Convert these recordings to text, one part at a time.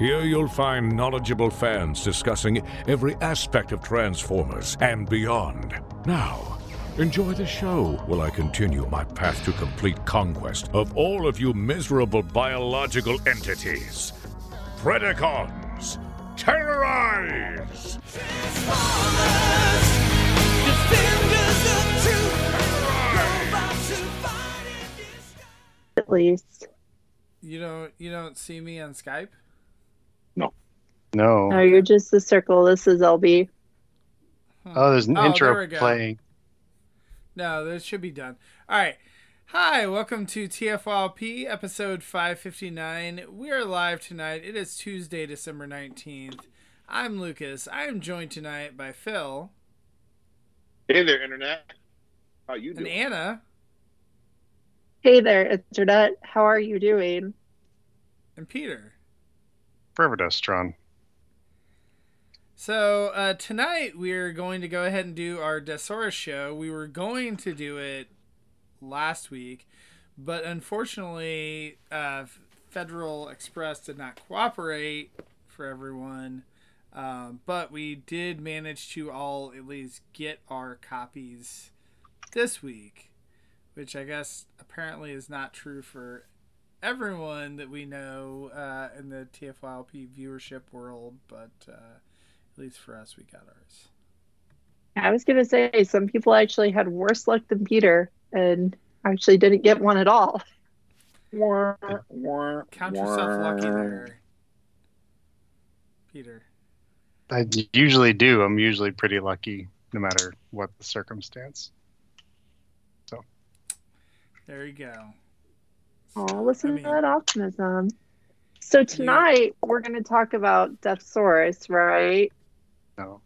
Here you'll find knowledgeable fans discussing every aspect of Transformers and beyond. Now, enjoy the show while I continue my path to complete conquest of all of you miserable biological entities. Predacons, terrorize! At least. You don't you don't see me on Skype? No. No, No, you're just the circle. This is LB. Hmm. Oh, there's an Oh, intro go. playing. No, that should be done. All right. Hi, welcome to TFYLP episode 559. We are live tonight. It is Tuesday, December 19th. I'm Lucas. I am joined tonight by Phil Hey there, Internet. How you doing? and doing? Anna Hey there, Internet. How are you doing? and Peter. Pervidustron. So uh, tonight we're going to go ahead and do our Desaurus show. We were going to do it last week, but unfortunately, uh, Federal Express did not cooperate for everyone. Um, but we did manage to all at least get our copies this week, which I guess apparently is not true for everyone that we know uh, in the TFYLP viewership world, but uh, at least for us, we got ours. I was gonna say some people actually had worse luck than Peter and actually didn't get one at all. Wah, wah, Count yourself lucky there, Peter. I usually do. I'm usually pretty lucky, no matter what the circumstance. So there you go. Oh, listen I mean- to that optimism. So tonight we're gonna talk about Deathsaurus, right? No,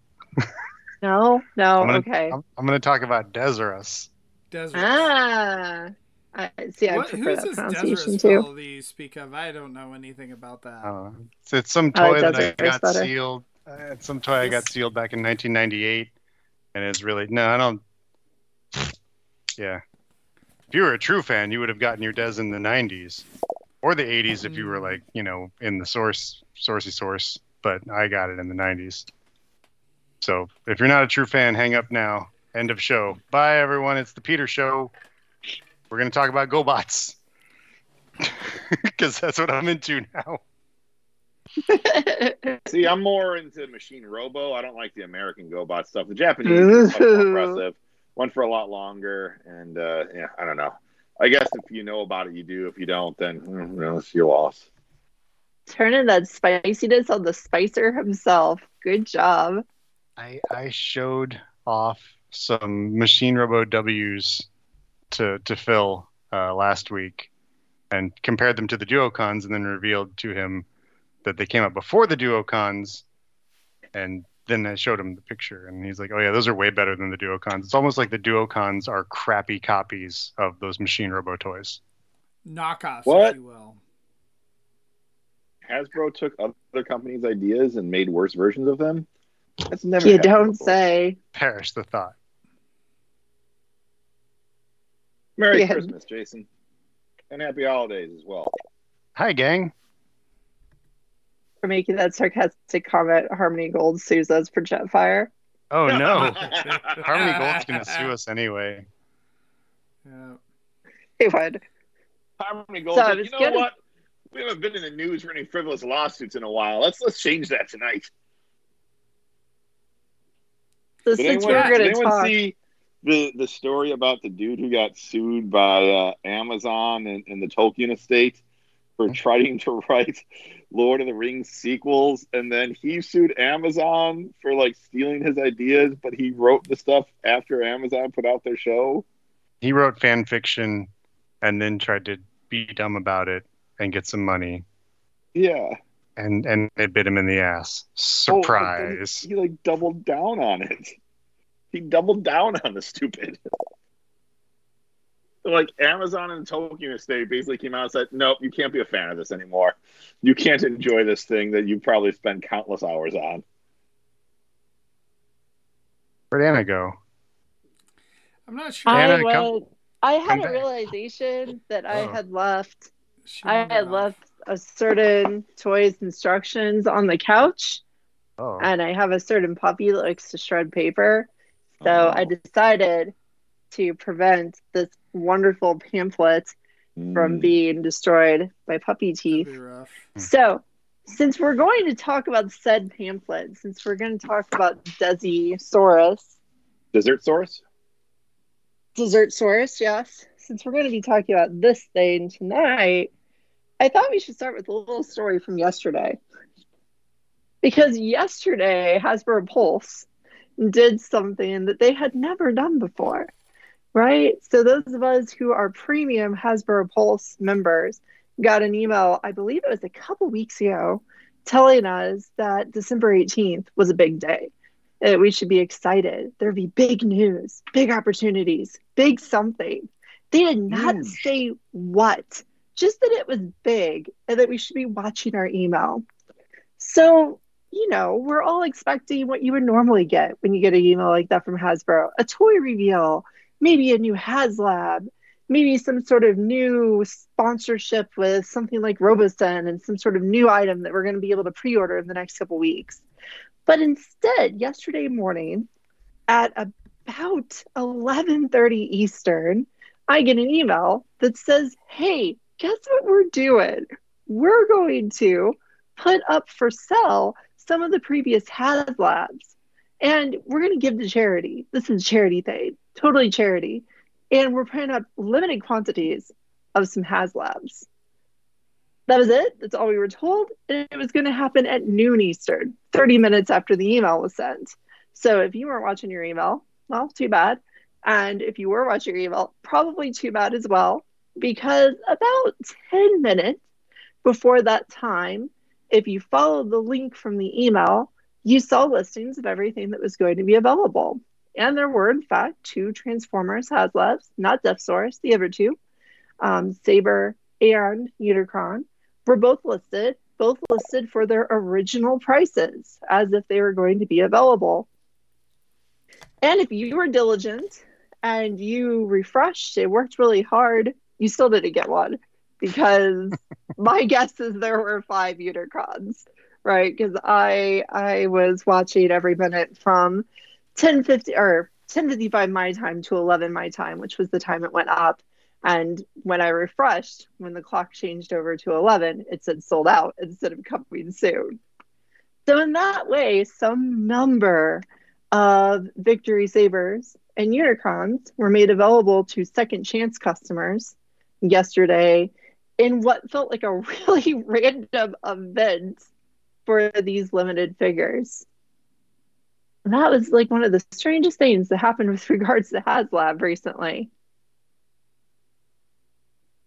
No, no, I'm gonna, okay. I'm, I'm going to talk about Deserus. Desert. Ah, I see. I what, prefer that this pronunciation Desert too. spell that you speak of? I don't know anything about that. Uh, it's, it's some I like toy that I got better. sealed. Uh, it's some toy I got sealed back in 1998, and it's really no, I don't. Yeah, if you were a true fan, you would have gotten your Des in the 90s or the 80s if you were mm-hmm. like you know in the source sourcey source. But I got it in the 90s. So if you're not a true fan, hang up now. End of show. Bye everyone. It's the Peter Show. We're gonna talk about GoBots because that's what I'm into now. See, I'm more into Machine Robo. I don't like the American GoBot stuff. The Japanese is much more impressive. Went for a lot longer, and uh, yeah, I don't know. I guess if you know about it, you do. If you don't, then you know, it's your loss. Turning that spiciness on the spicer himself. Good job. I I showed off some Machine Robo W's to to Phil uh, last week, and compared them to the Duocons, and then revealed to him that they came out before the Duocons, and then I showed him the picture, and he's like, "Oh yeah, those are way better than the Duocons. It's almost like the Duocons are crappy copies of those Machine Robo toys." Knockoffs, What? if you will. Hasbro took other companies' ideas and made worse versions of them. That's never. You don't before. say. Perish the thought. Merry Yeah. Christmas, Jason, and happy holidays as well. Hi, gang. For making that sarcastic comment, Harmony Gold sues us for Jetfire. Oh no, Harmony Gold's gonna sue us anyway. Yeah. They would. Harmony Gold. So said, you know good. what? We haven't been in the news for any frivolous lawsuits in a while. Let's let's change that tonight. So Did since anyone, we're did to anyone talk, see the the story about the dude who got sued by uh, Amazon and, and the Tolkien estate for trying to write Lord of the Rings sequels, and then he sued Amazon for like stealing his ideas, but he wrote the stuff after Amazon put out their show. He wrote fan fiction, and then tried to be dumb about it and get some money. Yeah, and and it bit him in the ass. Oh, Surprise! he like doubled down on it. He doubled down on the stupid. Like Amazon and Tolkien Estate basically came out and said, "Nope, you can't be a fan of this anymore. You can't enjoy this thing that you probably spent countless hours on." Where'd Anna go? I'm not sure. Anna, I come- I had a back. realization that I Oh. had left. She I had off. left a certain toys instructions on the couch, Oh, and I have a certain puppy that likes to shred paper. So Oh. I decided to prevent this wonderful pamphlet from Mm. being destroyed by puppy teeth. So, since we're going to talk about said pamphlet, since we're going to talk about Desi Desisaurus, Dessert source? Dessertsaurus, yes, since we're going to be talking about this thing tonight, I thought we should start with a little story from yesterday. Because yesterday, Hasbro Pulse did something that they had never done before, right? So, those of us who are premium Hasbro Pulse members got an email, I believe it was a couple weeks ago, telling us that December 18th was a big day. That we should be excited. There'd be big news, big opportunities, big something. They did not Huge. say what, just that it was big and that we should be watching our email. So, you know, we're all expecting what you would normally get when you get an email like that from Hasbro a toy reveal, maybe a new HasLab, maybe some sort of new sponsorship with something like Robosen and some sort of new item that we're going to be able to pre order in the next couple weeks. But instead, yesterday morning at about 11:30 Eastern, I get an email that says, "Hey, guess what we're doing? We're going to put up for sale some of the previous HasLabs, and we're going to give to charity. This is a charity thing, totally charity, and we're putting up limited quantities of some HasLabs." That was it. That's all we were told. And it was going to happen at noon Eastern, 30 minutes after the email was sent. So if you weren't watching your email, well, too bad. And if you were watching your email, probably too bad as well, because about 10 minutes before that time, if you followed the link from the email, you saw listings of everything that was going to be available. And there were, in fact, two Transformers HasLabs, not Death the other two, um, Saber and Unicron, were both listed, both listed for their original prices as if they were going to be available. And if you were diligent and you refreshed it worked really hard, you still didn't get one because my guess is there were five Unicrons, right? Because I I was watching every minute from 10:50 or 10:55 my time to 11 my time, which was the time it went up. And when I refreshed, when the clock changed over to 11, it said sold out instead of coming soon. So, in that way, some number of Victory Sabers and Unicrons were made available to second chance customers yesterday in what felt like a really random event for these limited figures. And that was like one of the strangest things that happened with regards to HasLab recently.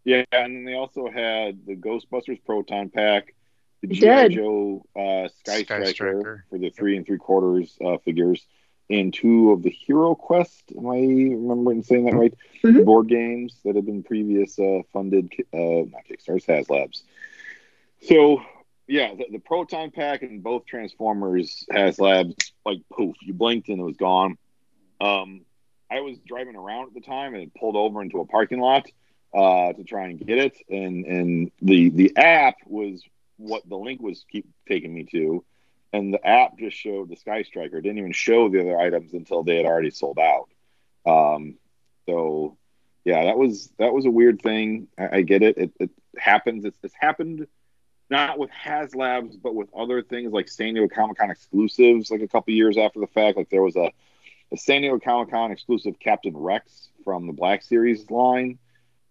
Yeah, and then they also had the Ghostbusters Proton Pack, the They G.I. Joe uh, Sky, Sky Striker Striker. for the three and three quarters uh, figures, and two of the Hero Quest. Am I remembering saying that right? Mhm. Board games that have been previous uh, funded, ki- uh, not Kickstarters, HasLabs. So yeah, the, the Proton Pack and both Transformers has labs like poof, you blinked and it was gone. Um, I was driving around at the time and pulled over into a parking lot uh, to try and get it, and and the the app was what the link was keep taking me to, and the app just showed the Sky Striker. Didn't even show the other items until they had already sold out. Um, so yeah, that was that was a weird thing. I, I get it. It, it happens. It's, it's happened not with HasLabs, but with other things like San Diego Comic Con exclusives. Like a couple years after the fact, like there was a, a San Diego Comic Con exclusive Captain Rex from the Black Series line.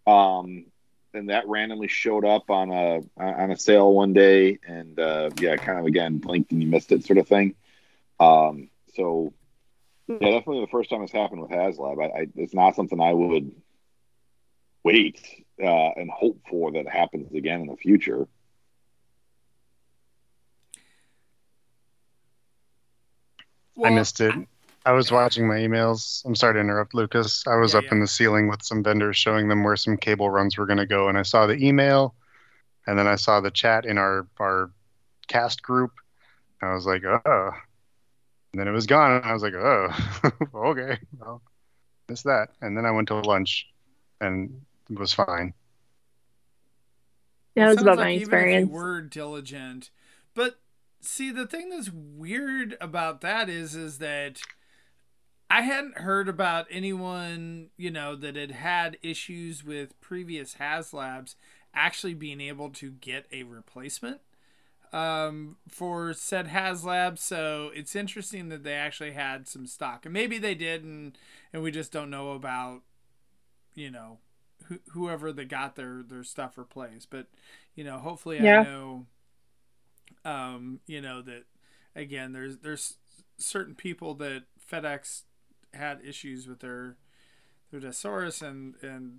Um, and that randomly showed up on a on a sale one day, and uh, yeah, kind of again blinked and you missed it, sort of thing. Um, so yeah, definitely the first time it's happened with HasLab. I, I, it's not something I would wait uh, and hope for that happens again in the future. I missed it. I was watching my emails. I'm sorry to interrupt, Lucas. I was Yeah, up yeah. in the ceiling with some vendors showing them where some cable runs were going to go, and I saw the email, and then I saw the chat in our our cast group. I was like, oh. And then it was gone, and I was like, oh, okay, well, missed that. And then I went to lunch, and it was fine. Yeah, It it was about like my even experience. If you were diligent, but see, the thing that's weird about that is, is that I hadn't heard about anyone, you know, that had had issues with previous HasLabs actually being able to get a replacement um, for said HasLab. So it's interesting that they actually had some stock, and maybe they did, and and we just don't know about, you know, who, whoever that got their their stuff replaced. But you know, hopefully, Yeah. I know, um, you know that again. There's there's certain people that FedEx had issues with their their Desaurus and and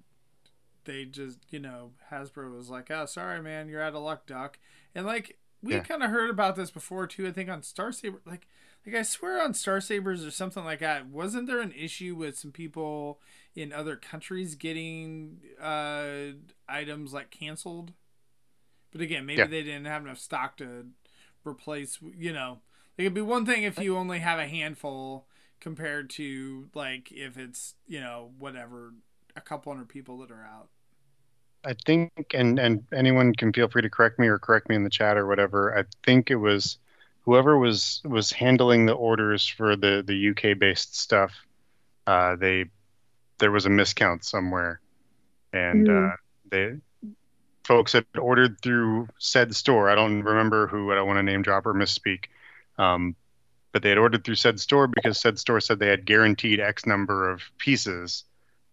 they just you know Hasbro was like oh sorry man you're out of luck duck and like we Yeah. kind of heard about this before too I think on Star Saber like like I swear on Star Sabers or something like that wasn't there an issue with some people in other countries getting uh items like canceled but again maybe Yeah. they didn't have enough stock to replace you know it could be one thing if you only have a handful compared to like if it's you know whatever a couple hundred people that are out I think, and and anyone can feel free to correct me or correct me in the chat or whatever. I think it was whoever was was handling the orders for the the UK based stuff. Uh, they there was a miscount somewhere, and Mm. uh, they folks had ordered through said store. I don't remember who. I don't want to name drop or misspeak. Um, but they had ordered through said store because said store said they had guaranteed X number of pieces,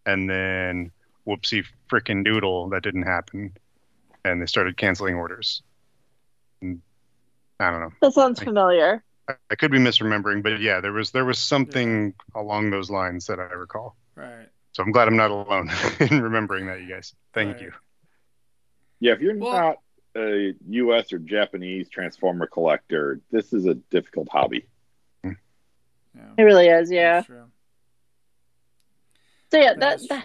and then whoopsie frickin' doodle that didn't happen and they started canceling orders and i don't know That sounds Like- familiar. I, I could be misremembering but yeah there was there was something along those lines that i recall right so i'm glad i'm not alone in remembering that you guys thank Right. you Yeah, if you're Well- not a U.S. or Japanese Transformer collector, this is a difficult hobby. yeah It really is, yeah. true. So yeah, That that, is that.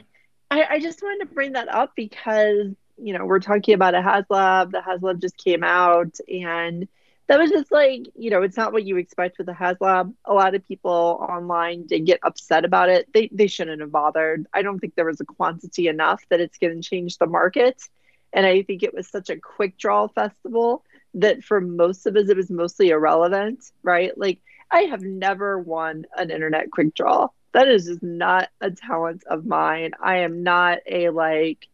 I, I just wanted to bring that up because you know we're talking about a HasLab. The HasLab just came out, and that was just like you know it's not what you expect with a HasLab. A lot of people online did get upset about it. They they shouldn't have bothered. I don't think there was a quantity enough that it's going to change the market, and I think it was such a quick draw festival that for most of us it was mostly irrelevant, right? Like I have never won an internet quick draw. That is just not a talent of mine. I am not a like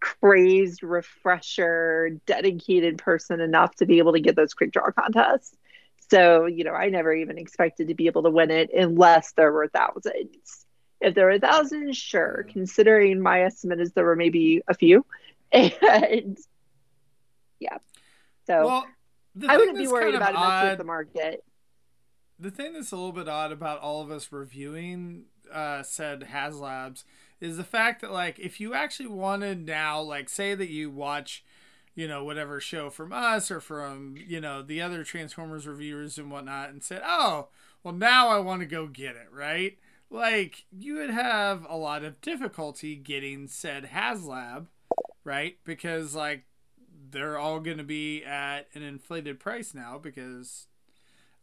crazed refresher dedicated person enough to be able to get those quick draw contests. So, you know, I never even expected to be able to win it unless there were thousands. If there were thousands, sure. Considering my estimate is there were maybe a few. And yeah. So well I wouldn't be worried about it odd- with the market. the thing that's a little bit odd about all of us reviewing uh, said HasLabs is the fact that like if you actually wanted now, like say that you watch, you know, whatever show from us or from you know the other Transformers reviewers and whatnot, and said, oh, well now I want to go get it, right? Like you would have a lot of difficulty getting said HasLab, right? Because like they're all going to be at an inflated price now because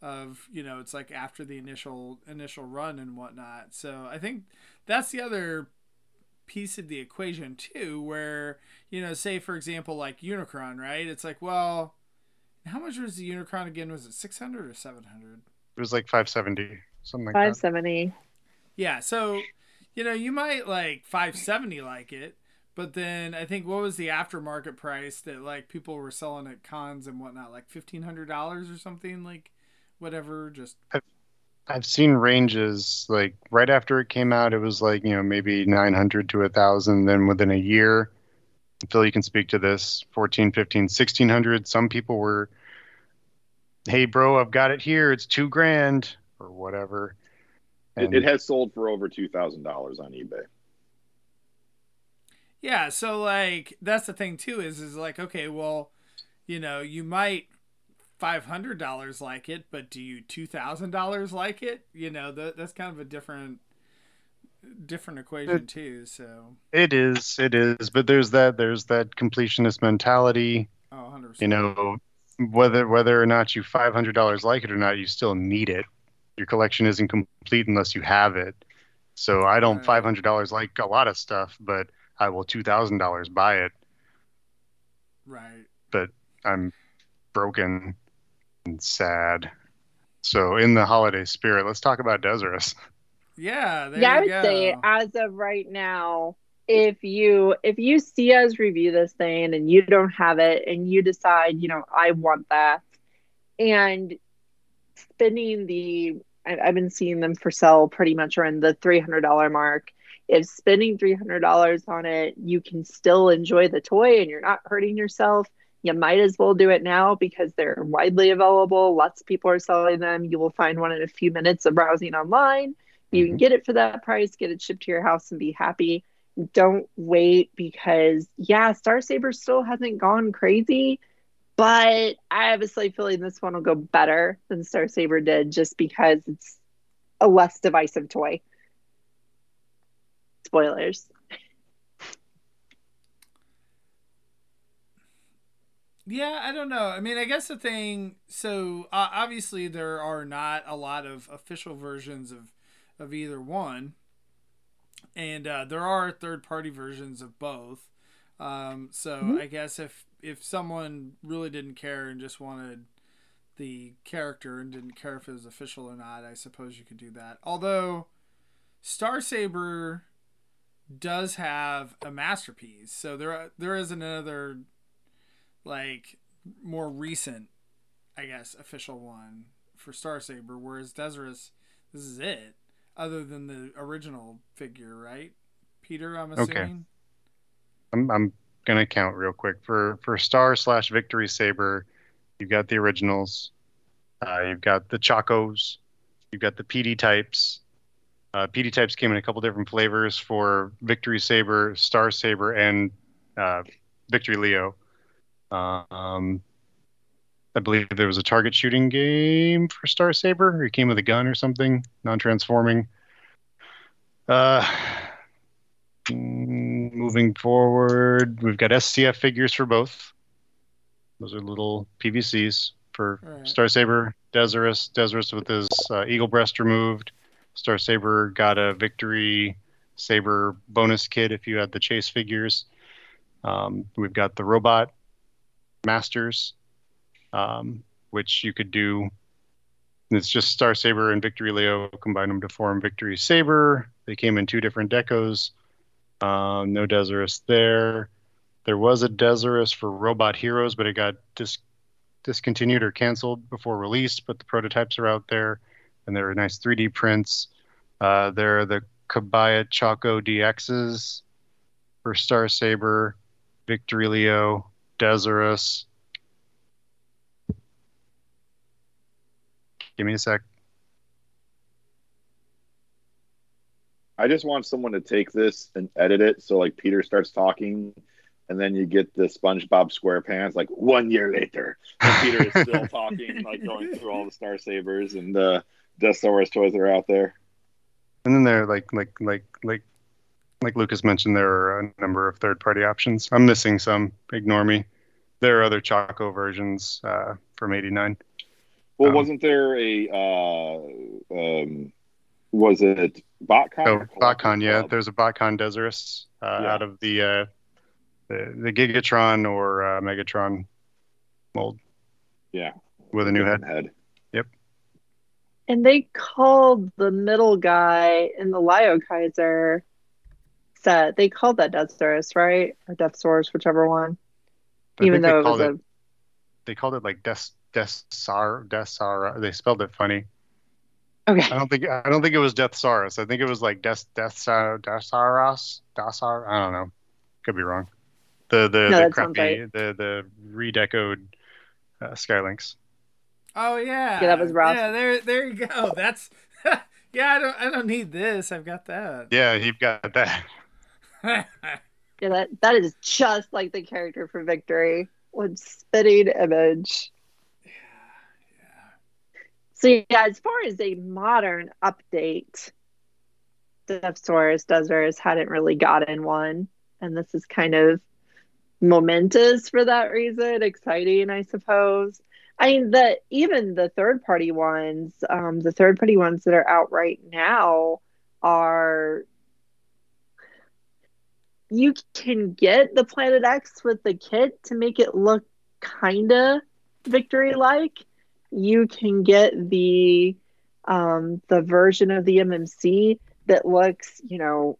of you know it's like after the initial initial run and whatnot. So i think that's the other piece of the equation too where you know say for example like unicron right? It's like well how much was the unicron again? Was it 600 or 700 it was like 570 something like Five that seventy. yeah so you know you might like 570 like it but then i think what was the aftermarket price that like people were selling at cons and whatnot like $1500 or something like whatever just I've seen ranges like right after it came out, it was like, you know, maybe 900 to a 1,000. Then within a year, Phil, you can speak to this 14, 15, 1,600. Some people were, hey, bro, I've got it here. It's two grand or whatever. It, it has sold for over two thousand dollars on eBay. Yeah, so like that's the thing too is is like okay, well, you know, you might five hundred dollars like it, but do you two thousand dollars like it? You know, that that's kind of a different different equation It- too. So, It is, it is, but there's that there's that completionist mentality. oh, 100 percent. You know, whether whether or not you five hundred dollars like it or not, you still need it. Your collection isn't complete unless you have it. So I don't Right. five hundred dollars like a lot of stuff, but I will two thousand dollars buy it. right. But I'm broken and sad. So in the holiday spirit, let's talk about Desirous. Yeah, there yeah, I would go. say as of right now, if you if you see us review this thing and you don't have it and you decide, you know, I want that, and spending the I- I've been seeing them for sale pretty much around the three hundred dollar mark. If spending three hundred dollars on it, you can still enjoy the toy and you're not hurting yourself. You might as well do it now because they're widely available. Lots of people are selling them. You will find one in a few minutes of browsing online. You can mm-hmm. get it for that price, get it shipped to your house, and be happy. Don't wait because, yeah, Star Saber still hasn't gone crazy, but I have a slight feeling this one will go better than Star Saber did just because it's a less divisive toy. Spoilers. Yeah, I don't know. I mean, I guess the thing. So uh, obviously, there are not a lot of official versions of of either one, and uh, there are third party versions of both. Um, so Mhm. I guess if if someone really didn't care and just wanted the character and didn't care if it was official or not, I suppose you could do that. Although Star Saber does have a masterpiece, so there there is another like more recent, I guess, official one for Star Saber, whereas Desirous, this is it, other than the original figure, right? Peter, I'm assuming. Okay. I'm I'm gonna count real quick for for Star slash Victory Saber. You've got the originals. Uh, you've got the Chocos. You've got the PD types. Uh, PD types came in a couple different flavors for Victory Saber, Star Saber, and uh, Victory Leo. Um, I believe there was a target shooting game for Star Saber. It came with a gun or something, non-transforming. Uh, moving forward, we've got SCF figures for both. Those are little PVCs for Right. Star Saber, Desirous, Desirous with his uh, eagle breast removed. Star Saber got a victory saber bonus kit if you had the chase figures. Um, we've got the robot masters, um, which you could do. It's just Star Saber and Victory Leo combine them to form Victory Saber. They came in two different decos. Um, no Desirous there. There was a Desirous for Robot Heroes, but it got dis- discontinued or canceled before release. But the prototypes are out there, and there are nice 3D prints. Uh, there are the Kabaya Choco DXs for Star Saber, Victory Leo, Desirous. Give me a sec. I just want someone to take this and edit it so like Peter starts talking, and then you get the SpongeBob SquarePants like one year later, and Peter is still talking, like going through all the Star Sabers and the Deathsaurus toys that are out there. And then there, like like like like like Lucas mentioned, there are a number of third-party options. I'm missing some. Ignore me. There are other Choco versions uh, from '89. Well, Um, wasn't there a uh, um, was it BotCon? Oh, BotCon, yeah. Club? There's a BotCon Desirous uh, Yeah. out of the, uh, the the Gigatron or uh, Megatron mold yeah, with a new head. head. And they called the middle guy in the Liokaiser set, they called that Death Source, right? Or Death Source, whichever one. I Even though it was called a they called it like Des Desar Desar. They spelled it funny. okay. I don't think I don't think it was Death Deathsaurus. I think it was like Des Deathsar Deathsaurus Dasar. I don't know. Could be wrong. The the, No, the sounds the the redecoed uh, Skylynx. Oh yeah. Yeah, that was rough. Yeah, there there you go. That's yeah. I don't I don't need this. I've got that. Yeah, you've got that. Yeah, that, that is just like the character for Victory. One spitting image. Yeah, yeah. So yeah, as far as a modern update, Deathsaurus Deserus hadn't really gotten one, and this is kind of momentous for that reason, exciting, I suppose. I mean, the even the third party ones, um, the third party ones that are out right now are you can get the Planet X with the kit to make it look kinda victory like. You can get the um, the version of the MMC that looks, you know,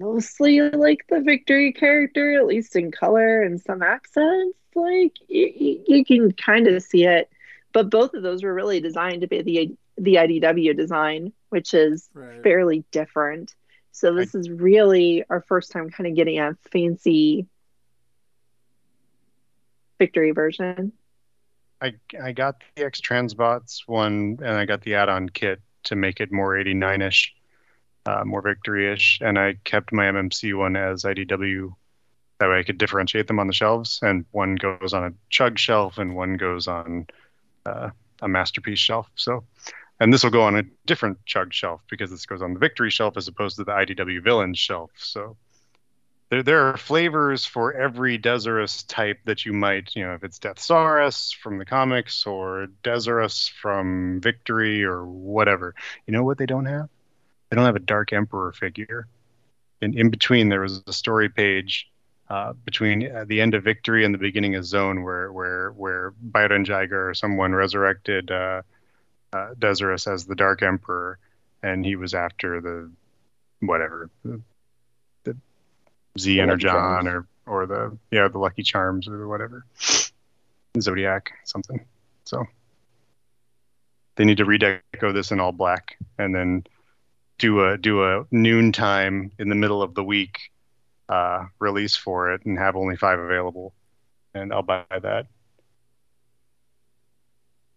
mostly like the victory character, at least in color and some accents. Like you, you can kind of see it, but both of those were really designed to be the the IDW design, which is Right. fairly different. So this is really our first time kind of getting a fancy victory version. I I got the X Transbots one, and I got the add-on kit to make it more 89ish, uh, more victory-ish, and I kept my MMC one as IDW. That way, I could differentiate them on the shelves, and one goes on a chug shelf, and one goes on uh, a masterpiece shelf. So, and this will go on a different chug shelf because this goes on the victory shelf as opposed to the IDW villain shelf. So, there there are flavors for every Deserus type that you might, you know, if it's Death Deathsaurus from the comics or Deserus from Victory or whatever. You know what they don't have? They don't have a Dark Emperor figure. And in between, there was a story page uh, between uh, the end of Victory and the beginning of Zone, where where where Violen Jiger or someone resurrected uh, uh, Deserus as the Dark Emperor, and he was after the whatever the, the Z The Energon or or the yeah the Lucky Charms or whatever Zodiac something. So they need to redeco this in all black and then do a do a noontime in the middle of the week uh, release for it and have only five available, and I'll buy that.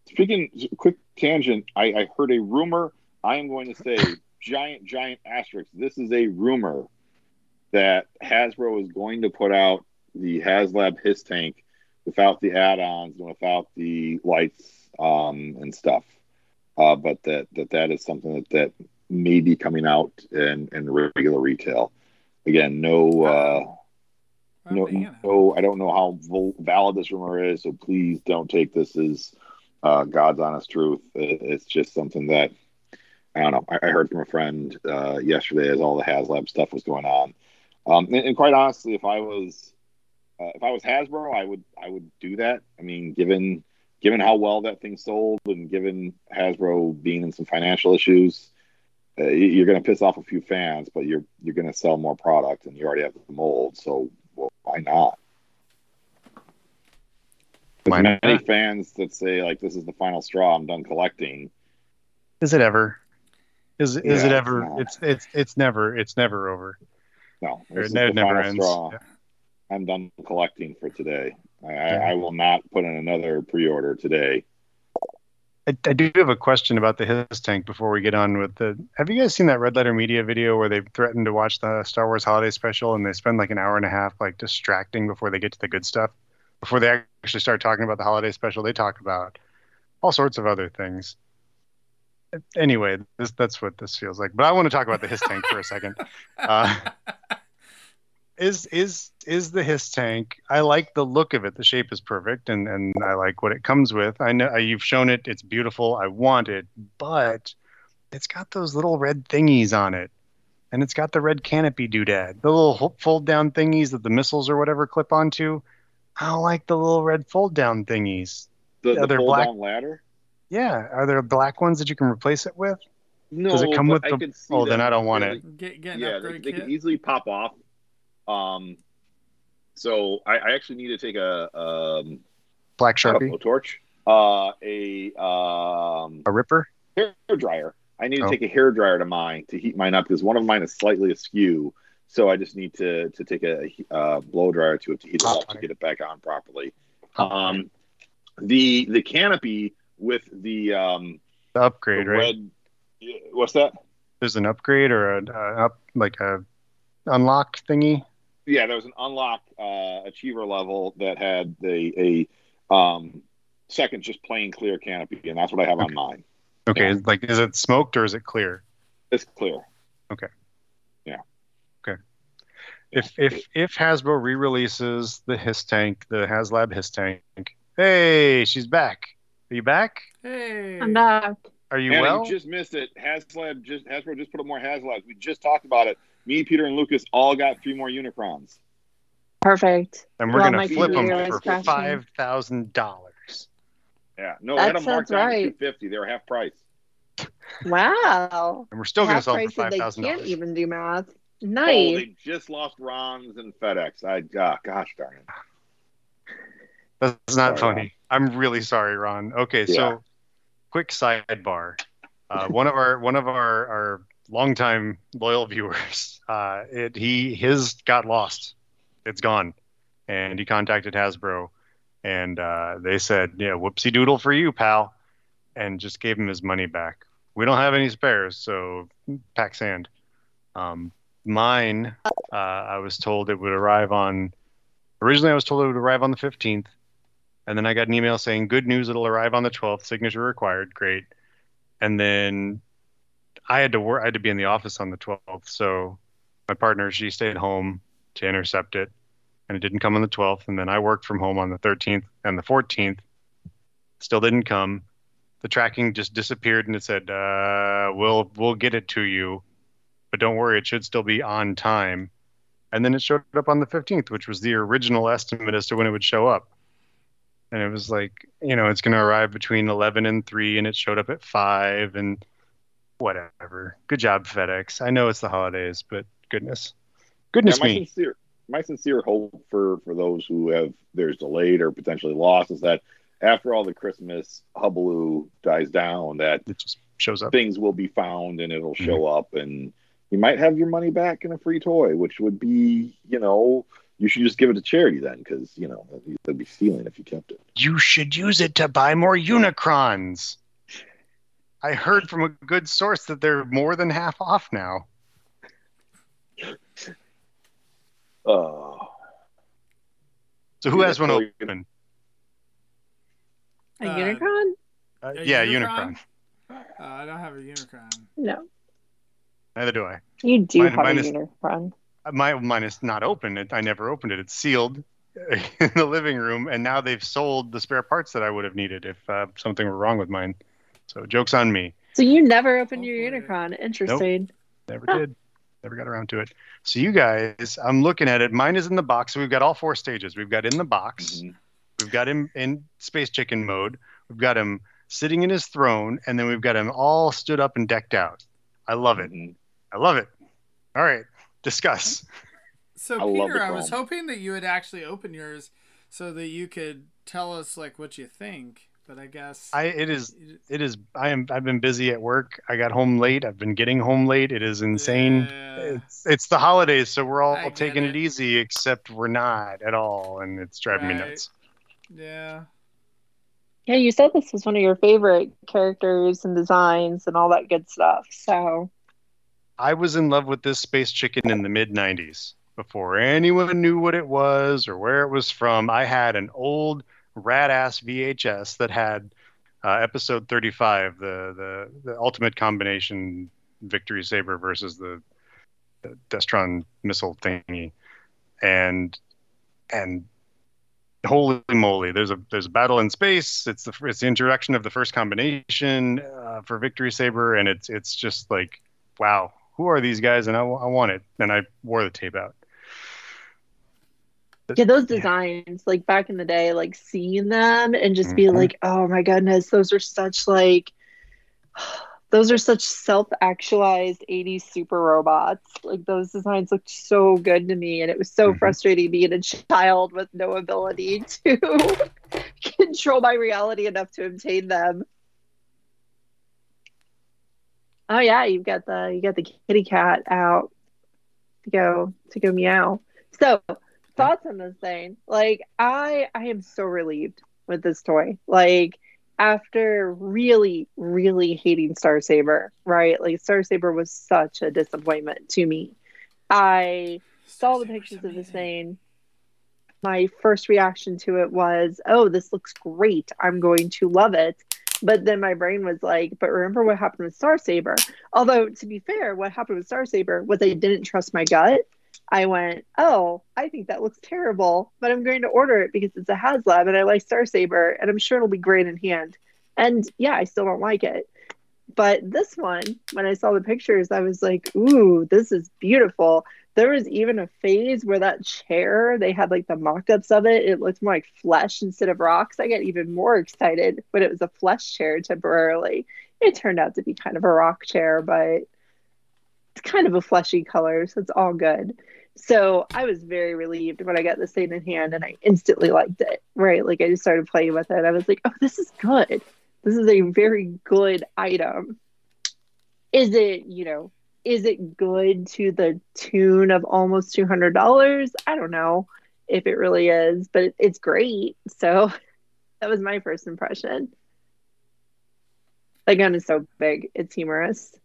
Speaking, quick tangent. I, I heard a rumor. I am going to say giant, giant asterisk. This is a rumor that Hasbro is going to put out the HasLab HISS Tank without the add-ons and without the lights um, and stuff. Uh, but that, that that is something that, that may be coming out in, in regular retail. Again, no. Uh, no, no, I don't know how valid this rumor is, so please don't take this as uh, God's honest truth. It's just something that I don't know. I, heard from a friend uh, yesterday as all the HasLab stuff was going on, um, and, and quite honestly, if I was uh, if I was Hasbro, I would I would do that. I mean, given given how well that thing sold, and given Hasbro being in some financial issues, uh, you- you're going to piss off a few fans, but you're you're going to sell more product, and you already have the mold. So well, why not? Why There's many fans that say like this is the final straw. I'm done collecting. Is it ever? Is is Yeah, it ever? not. It's it's it's never it's never over. No, this it is ne- the never ends. straw. Yeah. I'm done collecting for today. I, Yeah. I, I will not put in another pre-order today. I, I do have a question about the HISS Tank before we get on with the. Have you guys seen that Red Letter Media video where they threatened to watch the Star Wars Holiday Special and they spend like an hour and a half like distracting before they get to the good stuff? Before they actually start talking about the Holiday Special, they talk about all sorts of other things. Anyway, this, that's what this feels like. But I want to talk about the HISS Tank for a second. Uh, is is is the HISS tank. I like the look of it. The shape is perfect and and i like what it comes with. I know you've shown it. It's beautiful. I want it but it's got those little red thingies on it and it's got the red canopy doodad the little fold down thingies that the missiles or whatever clip onto. I don't like the little red fold down thingies. The, Yeah, the they're black- down ladder. yeah. Are there black ones that you can replace it with? No, Does it come with I the- could see oh, then I don't want really- it. Get, get Yeah, they, upgrade they kit. could easily pop off. Um, so I, I actually need to take a um, black not a sharpie blowtorch, uh, a um, a ripper hair dryer. I need to Oh. take a hair dryer to mine to heat mine up because one of mine is slightly askew. So I just need to to take a uh, blow dryer to it to heat it up to get it back on properly. Um, the the canopy with the um the the upgrade right red. What's that? there's an upgrade or a, a up like a unlock thingy Yeah, there was an unlock uh, achiever level that had a a um second just plain clear canopy, and that's what I have Okay. on mine. Okay, Yeah. like is it smoked or is it clear? It's clear. Okay. Yeah. Okay. If if if Hasbro re-releases the HISS tank, the HasLab HISS tank, hey, she's back. Are you back? Hey. I'm back. Are you Anna, well? you just missed it. HasLab just Hasbro just put up more HasLabs. We just talked about it. Me, Peter, and Lucas all got three more Unicrons. Perfect. and we're well, gonna flip them computer for crashing. five thousand dollars. Yeah, no, That I had them marked down right. to two fifty. They were half price. Wow. And we're still gonna Half sell them for price and five they can't even do math. Nice. Oh, Nice. they just lost Ron's and FedEx. I uh, gosh darn it. That's not Sorry, funny. I'm really sorry, Ron. Okay, Yeah. so quick sidebar. Uh, one of our one of our our longtime loyal viewers, uh, it he his got lost. It's gone, and he contacted Hasbro, and uh, they said, "Yeah, whoopsie doodle for you, pal," and just gave him his money back. We don't have any spares, so pack sand. Um, mine, uh, I was told it would arrive on. Originally, I was told it would arrive on the 15th. And then I got an email saying, good news, it'll arrive on the 12th, signature required. Great. And then I had to work, I had to be in the office on the 12th. So my partner, she stayed home to intercept it. And it didn't come on the 12th. And then I worked from home on the 13th and the 14th. Still didn't come. The tracking just disappeared and it said, uh, we'll, we'll get it to you. But don't worry, it should still be on time. And then it showed up on the 15th, which was the original estimate as to when it would show up and it was like you know it's going to arrive between 11 and 3 and it showed up at 5 and whatever. Good job fedex. I know it's the holidays but goodness. Goodness Yeah, my me. sincere my sincere hope for for those who have there's delayed or potentially lost is that after all the Christmas hubbub dies down, that it just shows up. things will be found and it'll Mm-hmm. show up and you might have your money back in a free toy, which would be, you know, you should just give it to charity then, because you know they'd be stealing if you kept it. you should use it to buy more unicrons i heard from a good source that they're more than half off now Oh, so who Yeah, has one well, open A Uh, Unicron? uh, A yeah Unicron? unicron Uh, I don't have a Unicron. No. neither do i You do Mine- have mine a is- Unicron. my mine is not open. It, I never opened it. It's sealed in the living room, and now they've sold the spare parts that I would have needed if uh, something were wrong with mine. So jokes on me. So you never opened your Unicron. Interesting. Never Huh. did. Never got around to it. So you guys, I'm looking at it. Mine is in the box. So we've got all four stages. We've got in the box. mhm. We've got him in space chicken mode. We've got him sitting in his throne, and then we've got him all stood up and decked out. I love it. Mhm. I love it. All right, discuss. So I Peter, I was hoping that you would actually open yours so that you could tell us like what you think. But I guess I it is it is i am i've been busy at work i got home late i've been getting home late it is insane Yeah. it's it's the holidays so we're all I get taking it. it. easy except we're not at all and it's driving me nuts Yeah. Yeah, you said this was one of your favorite characters and designs and all that good stuff. So i was in love with this space chicken in the mid 90s before anyone knew what it was or where it was from i had an old rad ass vhs that had uh, episode 35 the, the the ultimate combination victory saber versus the, the destron missile thingy. And and holy moly there's a there's a battle in space. It's the it's the introduction of the first combination uh, for victory saber. And it's it's just like wow who are these guys? And I, I want it. And i wore the tape out yeah, those Yeah. designs, like back in the day, like seeing them and just Mhm. being like, oh my goodness, those are such like those are such self-actualized 80s super robots. Like those designs looked so good to me and it was so Mhm. frustrating being a child with no ability to control my reality enough to obtain them. Oh yeah, you've got the you got the kitty cat out to go to go meow. So thoughts on this thing? Like I I am so relieved with this toy. Like after really, really hating Star Saber, right? Like Star Saber was such a disappointment to me. I saw the Saber's pictures of this thing. My first reaction to it was, oh, this looks great. I'm going to love it. But then my brain was like, but remember what happened with Star Saber? Although, to be fair, what happened with Star Saber was I didn't trust my gut. I went, oh, I think that looks terrible, but I'm going to order it because it's a HasLab and I like Star Saber and I'm sure it'll be great in hand. And yeah, I still don't like it. But this one, when I saw the pictures, I was like, ooh, this is beautiful. There was even a phase where that chair, they had like the mock ups of it. It looked more like flesh instead of rocks. I got even more excited when it was a flesh chair temporarily. It turned out to be kind of a rock chair, but it's kind of a fleshy color, so it's all good. So I was very relieved when I got this thing in hand and I instantly liked it. Right. Like I just started playing with it. I was like, oh, this is good. This is a very good item. Is it, you know, is it good to the tune of almost $200? I don't know if it really is, but it's great. So that was my first impression. The gun is so big, it's humorous.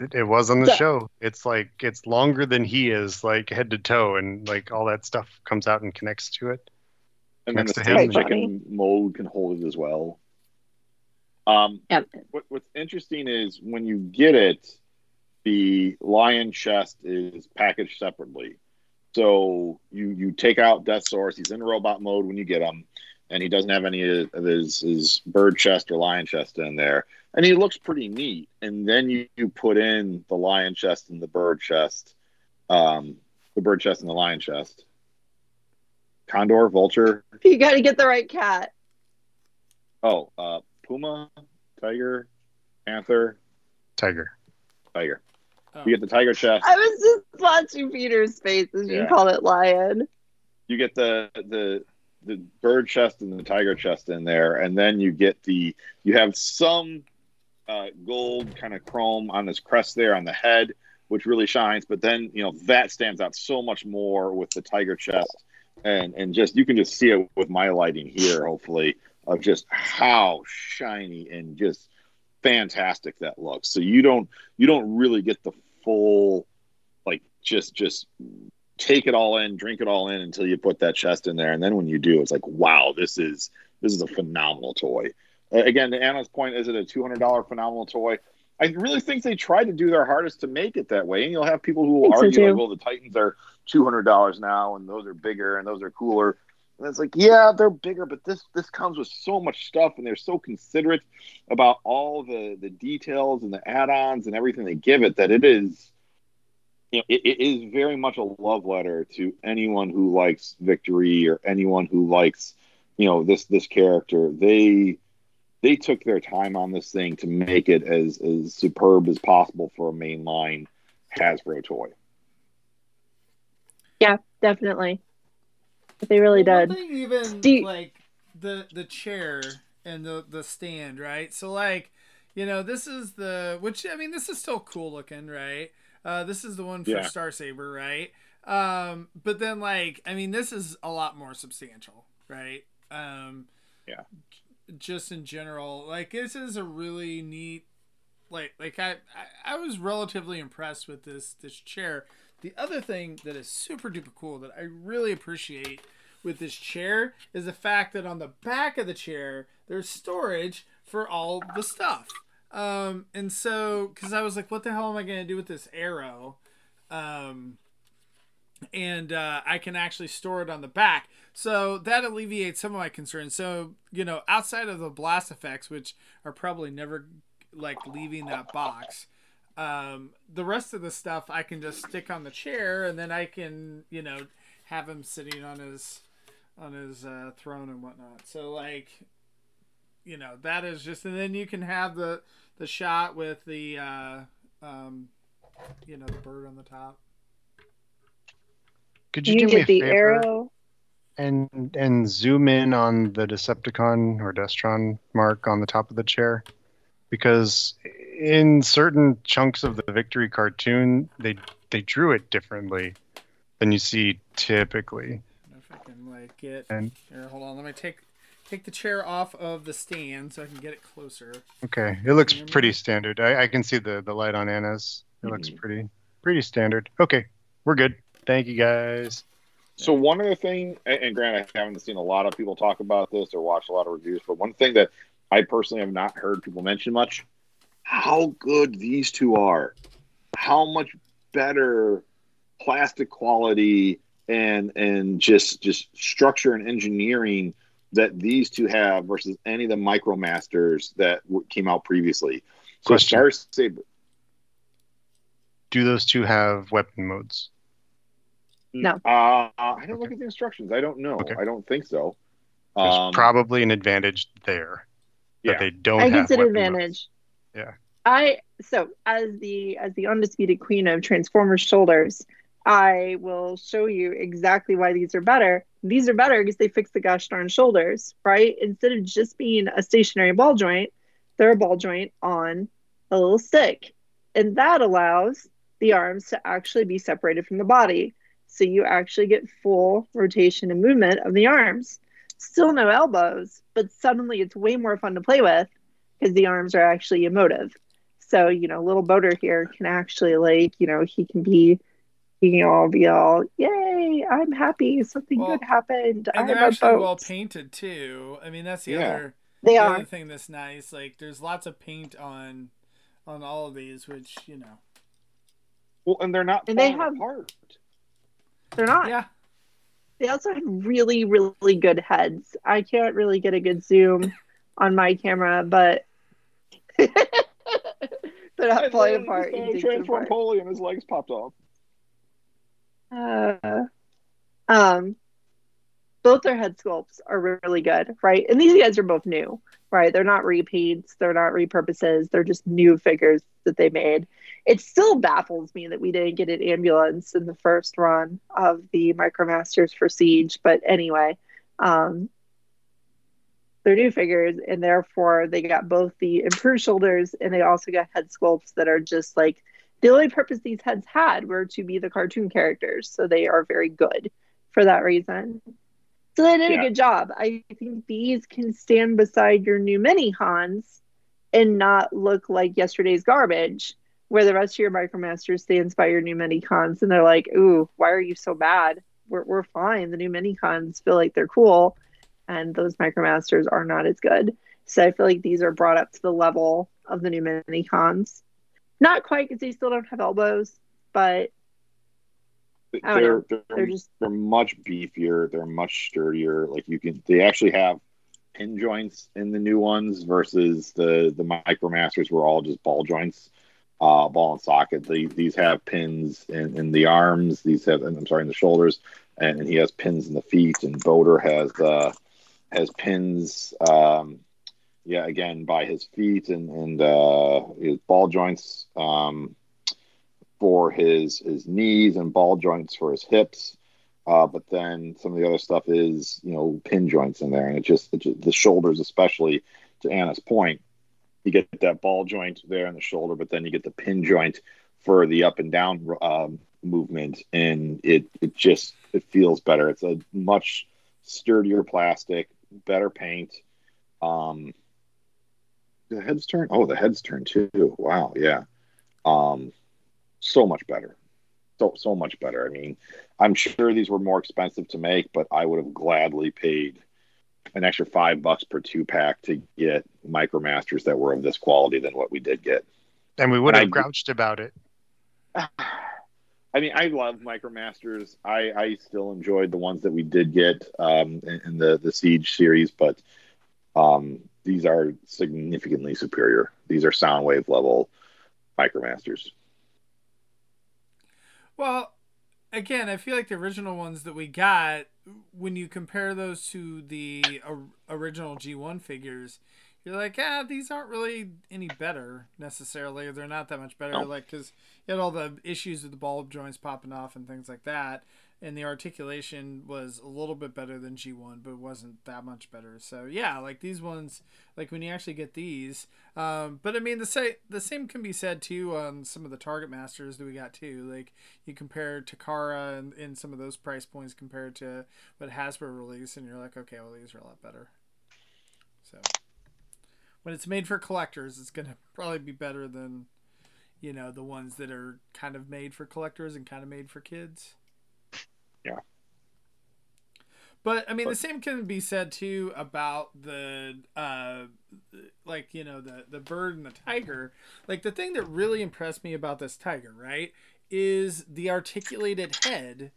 It, it was on the So- show. It's like it's longer than he is, like head to toe, and like all that stuff comes out and connects to it. And then Next the to him. same chicken mode can hold it as well. Um, Yep. what, what's interesting is when you get it, the lion chest is packaged separately. So you you take out Deathsaurus. He's in robot mode when you get him, and he doesn't have any of his his bird chest or lion chest in there, and he looks pretty neat. And then you, you put in the lion chest and the bird chest, um, the bird chest and the lion chest. Condor, vulture, You got to get the right cat. Oh, uh, puma, tiger, panther, Tiger. tiger. Oh. You get the tiger chest. I was just watching Peter's face as you call it lion. You get the the the bird chest and the tiger chest in there, and then you get the you have some uh, gold kind of chrome on this crest there on the head, which really shines. But then you know that stands out so much more with the tiger chest, and and just you can just see it with my lighting here, hopefully, of just how shiny and just fantastic that looks. So you don't you don't really get the full like just just take it all in, drink it all in until you put that chest in there, and then when you do, it's like wow, this is this is a phenomenal toy. Uh, again, to Anna's point, is it a two hundred dollar phenomenal toy? I really think they tried to do their hardest to make it that way, and you'll have people who will Think so, argue like, "Well, the Titans are two hundred dollars now, and those are bigger, and those are cooler." And it's like, yeah, they're bigger, but this this comes with so much stuff, and they're so considerate about all the the details and the add-ons and everything they give it that it is, you know, it, it is very much a love letter to anyone who likes Victory or anyone who likes, you know, this this character. They they took their time on this thing to make it as as superb as possible for a mainline Hasbro toy. Yeah, definitely. They really Well, did. Even Do you- like the the chair and the the stand, right? So like, you know, this is the which I mean, this is still cool looking, right? Uh, this is the one for Yeah. Star Saber, right? Um, but then like, I mean, this is a lot more substantial, right? Um, Yeah. Just in general, like this is a really neat, like like I, I I was relatively impressed with this this chair. The other thing that is super duper cool that I really appreciate with this chair is the fact that on the back of the chair there's storage for all the stuff. Um, and so, because I was like, what the hell am I to do with this arrow? Um, and uh, I can actually store it on the back. So that alleviates some of my concerns. So, you know, outside of the blast effects, which are probably never like leaving that box, um, the rest of the stuff I can just stick on the chair and then I can, you know, have him sitting on his on his uh, throne and whatnot. So like, you know, that is just, and then you can have the the shot with the, uh, um, you know, the bird on the top. Could you, You do me a get the favor arrow. and and zoom in on the Decepticon or Destron mark on the top of the chair? Because in certain chunks of the Victory cartoon, they they drew it differently than you see typically. I if I can like get And- here. Hold on, let me take take the chair off of the stand so I can get it closer. Okay, it looks pretty standard. I, I can see the the light on Anna's. It looks mm-hmm. pretty pretty standard. Okay, we're good. Thank you guys. So one other thing, and and granted, I haven't seen a lot of people talk about this or watch a lot of reviews, but one thing that I personally have not heard people mention much. How good these two are. How much better plastic quality and and just just structure and engineering that these two have versus any of the micromasters that w- came out previously. So Question. Star Saber Do those two have weapon modes? No. Uh, I don't look at the instructions. I don't know. Okay. I don't think so. There's Um, probably an advantage there that yeah. they don't I have. consider weapon modes. advantage. Yeah. I so as the as the undisputed queen of Transformers shoulders, I will show you exactly why these are better. These are better because they fix the gosh darn shoulders, right? Instead of just being a stationary ball joint, they're a ball joint on a little stick. And that allows the arms to actually be separated from the body. So you actually get full rotation and movement of the arms. Still no elbows, but suddenly it's way more fun to play with because the arms are actually emotive. So, you know, little boater here can actually like, you know, he can be he can all be all, Yay, I'm happy, something Well, good happened. And I'm they're a actually boat." well painted too. I mean, that's the Yeah. other They the are. other thing that's nice. Like, there's lots of paint on on all of these, which you know, Well, and they're not And they have- apart. They're not. yeah. They also have really, really good heads. I can't really get a good zoom on my camera, but they're not falling apart. You think they're Transform apart. Polly and his legs popped off. Uh, um, both their head sculpts are really good, right? And these guys are both new, right? They're not repeats, they're not repurposes, they're just new figures that they made. It still baffles me that we didn't get an ambulance in the first run of the Micromasters for Siege, but anyway, um, they're new figures, and therefore they got both the improved shoulders and they also got head sculpts that are just like the only purpose these heads had were to be the cartoon characters, so they are very good for that reason. So they did Yeah. a good job. I think these can stand beside your new mini cons and not look like yesterday's garbage, where the rest of your Micromasters by your new mini cons and they're like, ooh, why are you so bad? We're, we're fine. The new mini cons feel like they're cool, and those Micromasters are not as good. So I feel like these are brought up to the level of the new mini cons. Not quite because they still don't have elbows, but They're, they're, they're just they're much beefier. They're much sturdier. Like you can, they actually have pin joints in the new ones versus the the Micromasters were all just ball joints, uh, ball and socket. They, these have pins in, in the arms. These have, I'm sorry, in the shoulders, and, and he has pins in the feet. And Boder has uh, has pins. Um, yeah, again by his feet and and uh, his ball joints. Um, for his his knees and ball joints for his hips. Uh, but then some of the other stuff is you know pin joints in there, and it just, it just the shoulders, especially to Anna's point, you get that ball joint there in the shoulder, but then you get the pin joint for the up and down um, movement, and it it just it feels better. It's a much sturdier plastic, better paint. Um, the heads turn. Oh, the heads turn too. Wow, yeah. Um, so much better. So so much better. I mean, I'm sure these were more expensive to make, but I would have gladly paid an extra five bucks per two pack to get micromasters that were of this quality than what we did get. And we would And have I- grouched about it. I mean, I love micromasters. I, I still enjoyed the ones that we did get um, in, in the the Siege series, but um, these are significantly superior. These are Soundwave level micromasters. Well, again, I feel like the original ones that we got, when you compare those to the original G1 figures, you're like, ah, these aren't really any better necessarily. They're not that much better, like because you had all the issues with the ball joints popping off and things like that, and the articulation was a little bit better than G1, but it wasn't that much better. So yeah, like these ones, like when you actually get these, um, but I mean the say the same can be said too on some of the Target Masters that we got too. Like you compare Takara and, and some of those price points compared to what Hasbro released, and you're like, okay, well these are a lot better. So when it's made for collectors, it's gonna probably be better than you know the ones that are kind of made for collectors and kind of made for kids. Yeah. But I mean, the same can be said too about the uh, like you know the the bird and the tiger. Like the thing that really impressed me about this tiger, right, is the articulated head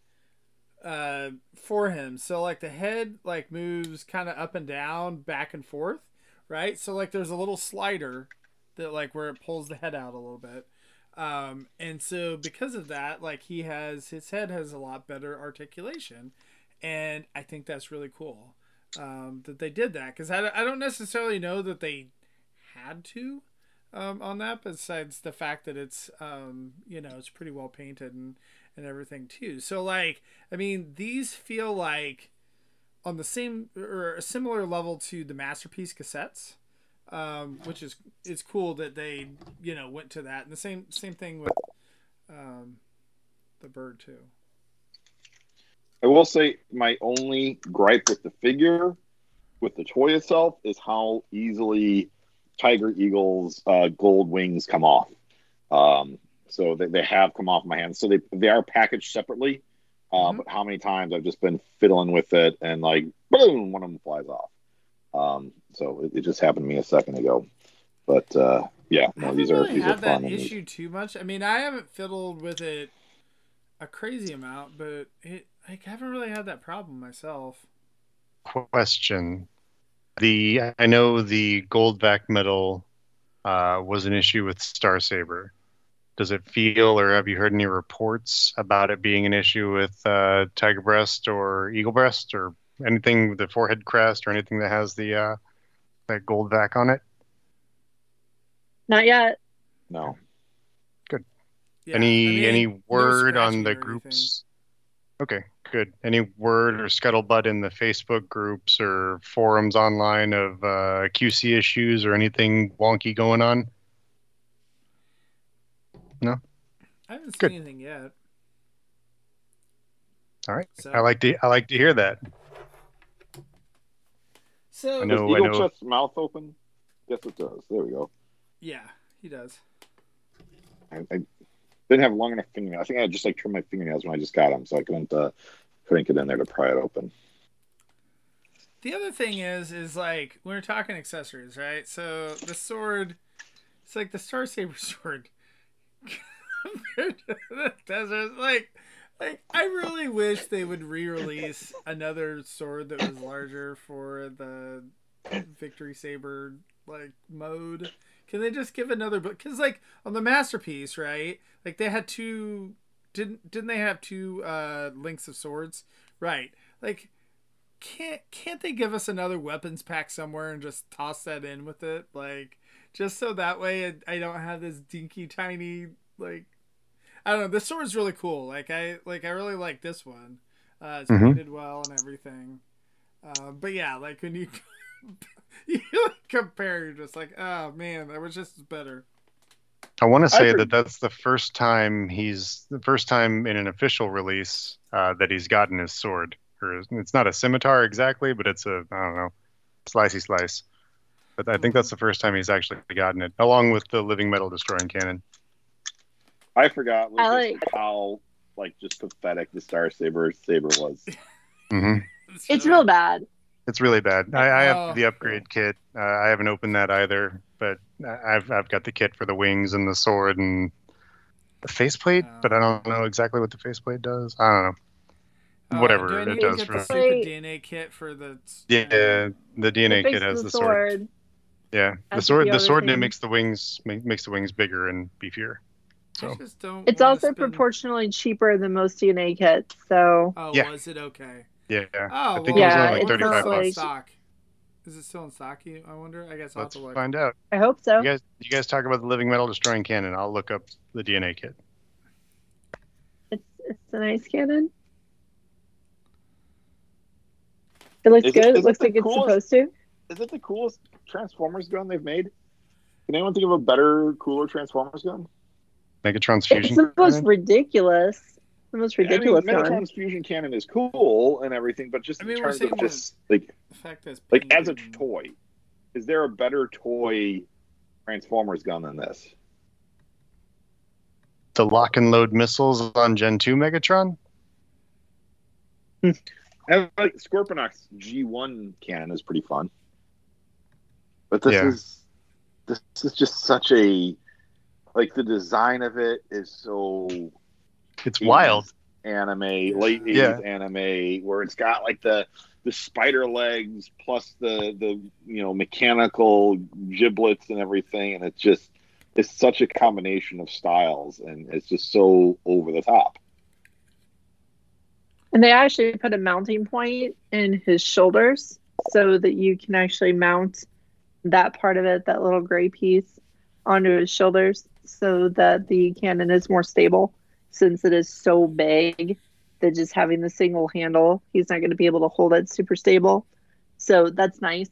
uh for him so like the head like moves kind of up and down back and forth right so like there's a little slider that like where it pulls the head out a little bit um and so because of that like he has his head has a lot better articulation. And i think that's really cool um that they did that. Because I, I don't necessarily know that they had to um on that besides the fact that it's um you know it's pretty well painted and and everything too. So like i mean these feel like on the same or a similar level to the masterpiece cassettes um, which is it's cool that they you know went to that and the same same thing with um, the bird too I will say my only gripe with the figure, with the toy itself, is how easily Tiger Eagle's uh, gold wings come off. Um, so they, they have come off my hands. So they they are packaged separately. Uh, Mhm. But how many times I've just been fiddling with it and like boom, one of them flies off. Um, so it, it just happened to me a second ago. But uh, yeah, no, haven't these are really have are had that fun. and these- issue too much. I mean, I haven't fiddled with it a crazy amount, but it like I haven't really had that problem myself. Question: The I know the gold back metal uh, was an issue with Star Saber. Does it feel, or have you heard any reports about it being an issue with uh, Tiger Breast or Eagle Breast or anything with the forehead crest or anything that has the uh, that gold back on it? Not yet. No, Yeah, any I mean, any no word on the or anything. groups? Okay, good. Any word or scuttlebutt in the Facebook groups or forums online of uh, QC issues or anything wonky going on? No. I haven't seen Good. anything yet. All right. So, I like to I like to hear that. So I does know- I Eagle know. Chest's mouth open? Yes, it does. There we go. yeah, he does. I, I didn't have long enough fingernails. I think I just like trimmed my fingernails when I just got them, so I couldn't uh, couldn't get in there to pry it open. The other thing is, is like when we're talking accessories, right? So the sword, it's like the Star Saber sword compared to the desert. Like, like I really wish they would re-release another sword that was larger for the Victory Saber like mode. Can they just give another? book? Because like on the masterpiece, right? Like they had two. Didn't didn't they have two uh links of swords? Right. Like can't can't they give us another weapons pack somewhere and just toss that in with it like just so that way I, I don't have this dinky tiny like I don't know this sword's really cool like I like I really like this one uh it's Mhm. painted well and everything uh, but yeah like when you you compare you're just like oh man that was just better I want to say heard- that that's the first time he's the first time in an official release uh, that he's gotten his sword. Or it's not a scimitar exactly, but it's a I don't know, slicey slice. But I think that's the first time he's actually gotten it, along with the living metal destroying cannon. I forgot I like- how like just pathetic the Star Saber saber was. hmm It's real bad. It's really bad. I, I Oh. have the upgrade kit. Uh, I haven't opened that either, but I- I've I've got the kit for the wings and the sword and the faceplate, but I don't know exactly what the faceplate does. I don't know. Uh, Whatever do I it need to does get for- the stupid DNA kit for the Yeah, the DNA It kit has the the sword. Yeah, the sword. the The sword and thing. makes the wings makes the wings bigger and beefier. I So just don't It's also spend- proportionally cheaper than most DNA kits, so Oh, Yeah. was it okay? yeah, Oh, I think well, it was Yeah, only like it's thirty not like- bucks. stock. Is it still in stock? I wonder. I guess I'll Let's to look. find out. I hope so. You guys, you guys talk about the living metal destroying cannon. I'll look up the DNA kit. It's it's a nice cannon. It looks Is good. It it looks the like it's supposed to. Is it the coolest Transformers gun they've made? Can anyone think of a better, cooler Transformers gun? Megatron's fusion. It's the most cannon? ridiculous. The most ridiculous I mean. Megatron's fusion cannon is cool and everything, but just I in mean, we're terms of just like The fact that like as a toy, is there a better toy Transformers gun than this? the lock and load missiles on Gen two Megatron. And like Scorponok's G1 cannon is pretty fun. But this Yeah. is this is just such a like the design of it is so It's wild. anime, late 80s Yeah. anime where it's got like the the spider legs plus the the you know mechanical giblets and everything and it's just it's such a combination of styles and it's just so over the top. And they actually put a mounting point in his shoulders so that you can actually mount that part of it, that little gray piece, onto his shoulders so that the cannon is more stable since it is so big that just having the single handle, he's not going to be able to hold it super stable. So that's nice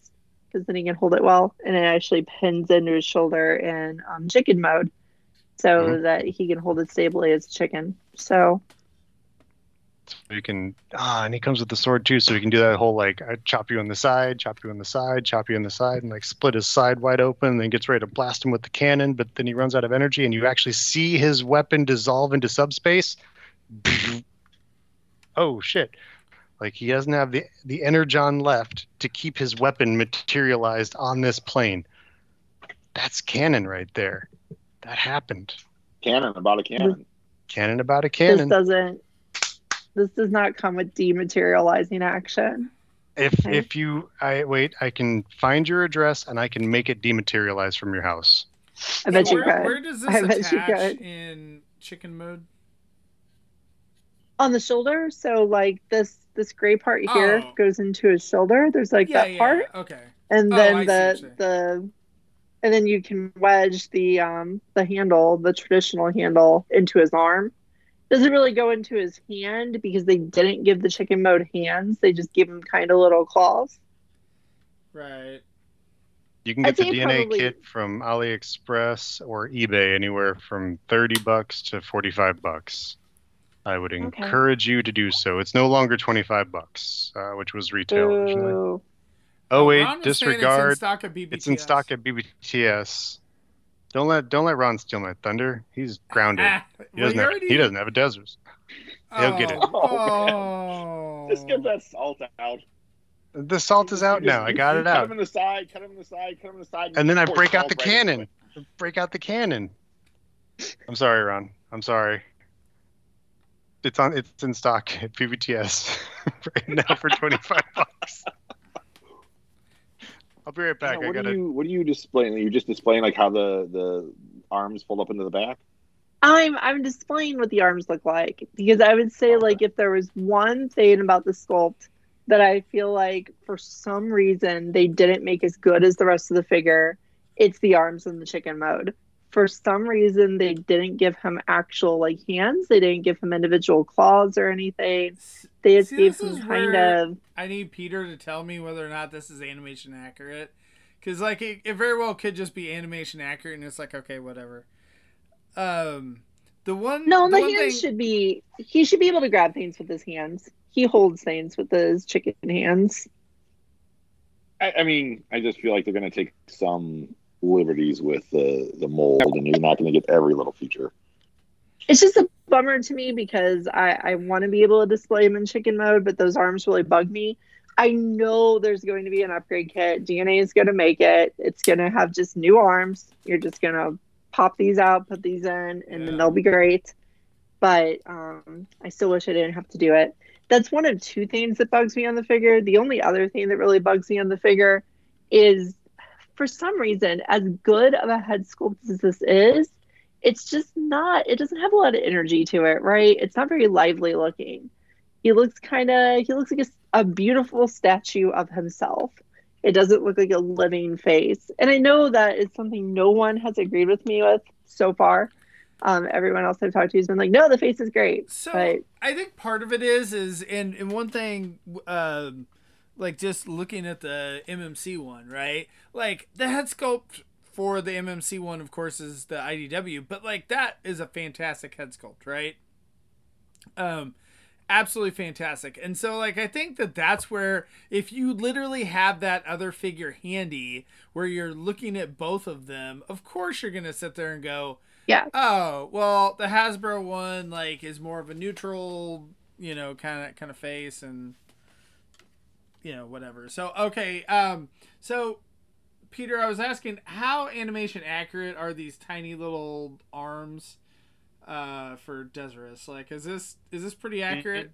because then he can hold it well. And it actually pins into his shoulder in um, chicken mode so Mhm. that he can hold it stably as a chicken. So So you can ah, and he comes with the sword too, so you can do that whole like I chop you on the side, chop you on the side, chop you on the side, and like split his side wide open, and then gets ready to blast him with the cannon, but then he runs out of energy, and you actually see his weapon dissolve into subspace. oh shit! Like he doesn't have the the energon left to keep his weapon materialized on this plane. That's cannon right there. That happened. Cannon about a cannon. Cannon about a this cannon. doesn't this does not come with dematerializing action If Okay. if you I wait, I can find your address and I can make it dematerialize from your house. i bet you where, could where does this I bet you attach in chicken mode? on the shoulder so like this this gray part here Oh. goes into his shoulder there's like yeah, that yeah. part Okay. and Oh, then I the the and then you can wedge the um the handle the traditional handle into his arm doesn't really go into his hand because they didn't give the chicken mode hands they just give him kind of little claws Right. You can I'd get the DNA probably- kit from AliExpress or eBay anywhere from 30 bucks to 45 bucks. I would Okay. encourage you to do so. It's no longer 25 bucks, uh, which was retail originally. Oh wait, Ron was saying disregard. It's in stock at BBTS. It's in stock at BBTS. Don't let don't let Ron steal my thunder. He's grounded. Ah, He doesn't you have already- he doesn't have a desert. He'll get it. Oh, Just get that salt out. The salt is out just- now. I got you it cut out. him in the side, cut him in the side, cut him in the side. And then I break out the right cannon. it. Break out the cannon. I'm sorry, Ron. I'm sorry. It's on. It's in stock at BBTS right now for 25 bucks. I'll be right back. Yeah, I what gotta. are you what are you displaying? You're just displaying like how the the arms fold up into the back? I'm I'm displaying what the arms look like because I would say like if there was one thing about the sculpt that I feel like for some reason they didn't make as good as the rest of the figure, it's the arms in the chicken mode. For some reason they didn't give him actual like hands. They didn't give him individual claws or anything. They just See, gave this is kind where- of I need Peter to tell me whether or not this is animation accurate, because like it, it very well could just be animation accurate, and it's like okay, whatever. Um, the one No, the, one hands thing- should be he should be able to grab things with his hands. He holds things with his chicken hands. I, I mean, I just feel like they're going to take some liberties with the the mold, and you're not going to get every little feature. It's just a bummer to me because I, I want to be able to display him in chicken mode, but those arms really bug me. I know there's going to be an upgrade kit. DNA is going to make it. It's going to have just new arms. You're just going to pop these out, put these in, and Yeah. then they'll be great. But um, I still wish I didn't have to do it. That's one of two things that bugs me on the figure. The only other thing that really bugs me on the figure is for some reason, as good of a head sculpt as this is, it's just not it doesn't have a lot of energy to it right? It's not very lively looking. He looks kind of he looks like a, a beautiful statue of himself. It doesn't look like a living face. And i know that is something no one has agreed with me with so far. Um, everyone else i've talked to has been like no the face is great. So but I think part of it is is and and one thing um like just looking at the MMC one, right? Like the head sculpt for the MMC one of course is the IDW, but like that is a fantastic head sculpt, right? Um absolutely fantastic. And so like I think that that's where if you literally have that other figure handy where you're looking at both of them, of course you're going to sit there and go, yeah Oh well, the Hasbro one like is more of a neutral, you know, kind of kind of face, and you know whatever. So okay, um, so Peter, I was asking how animation accurate are these tiny little arms uh, for Deathsaurus? Like, is this is this pretty accurate?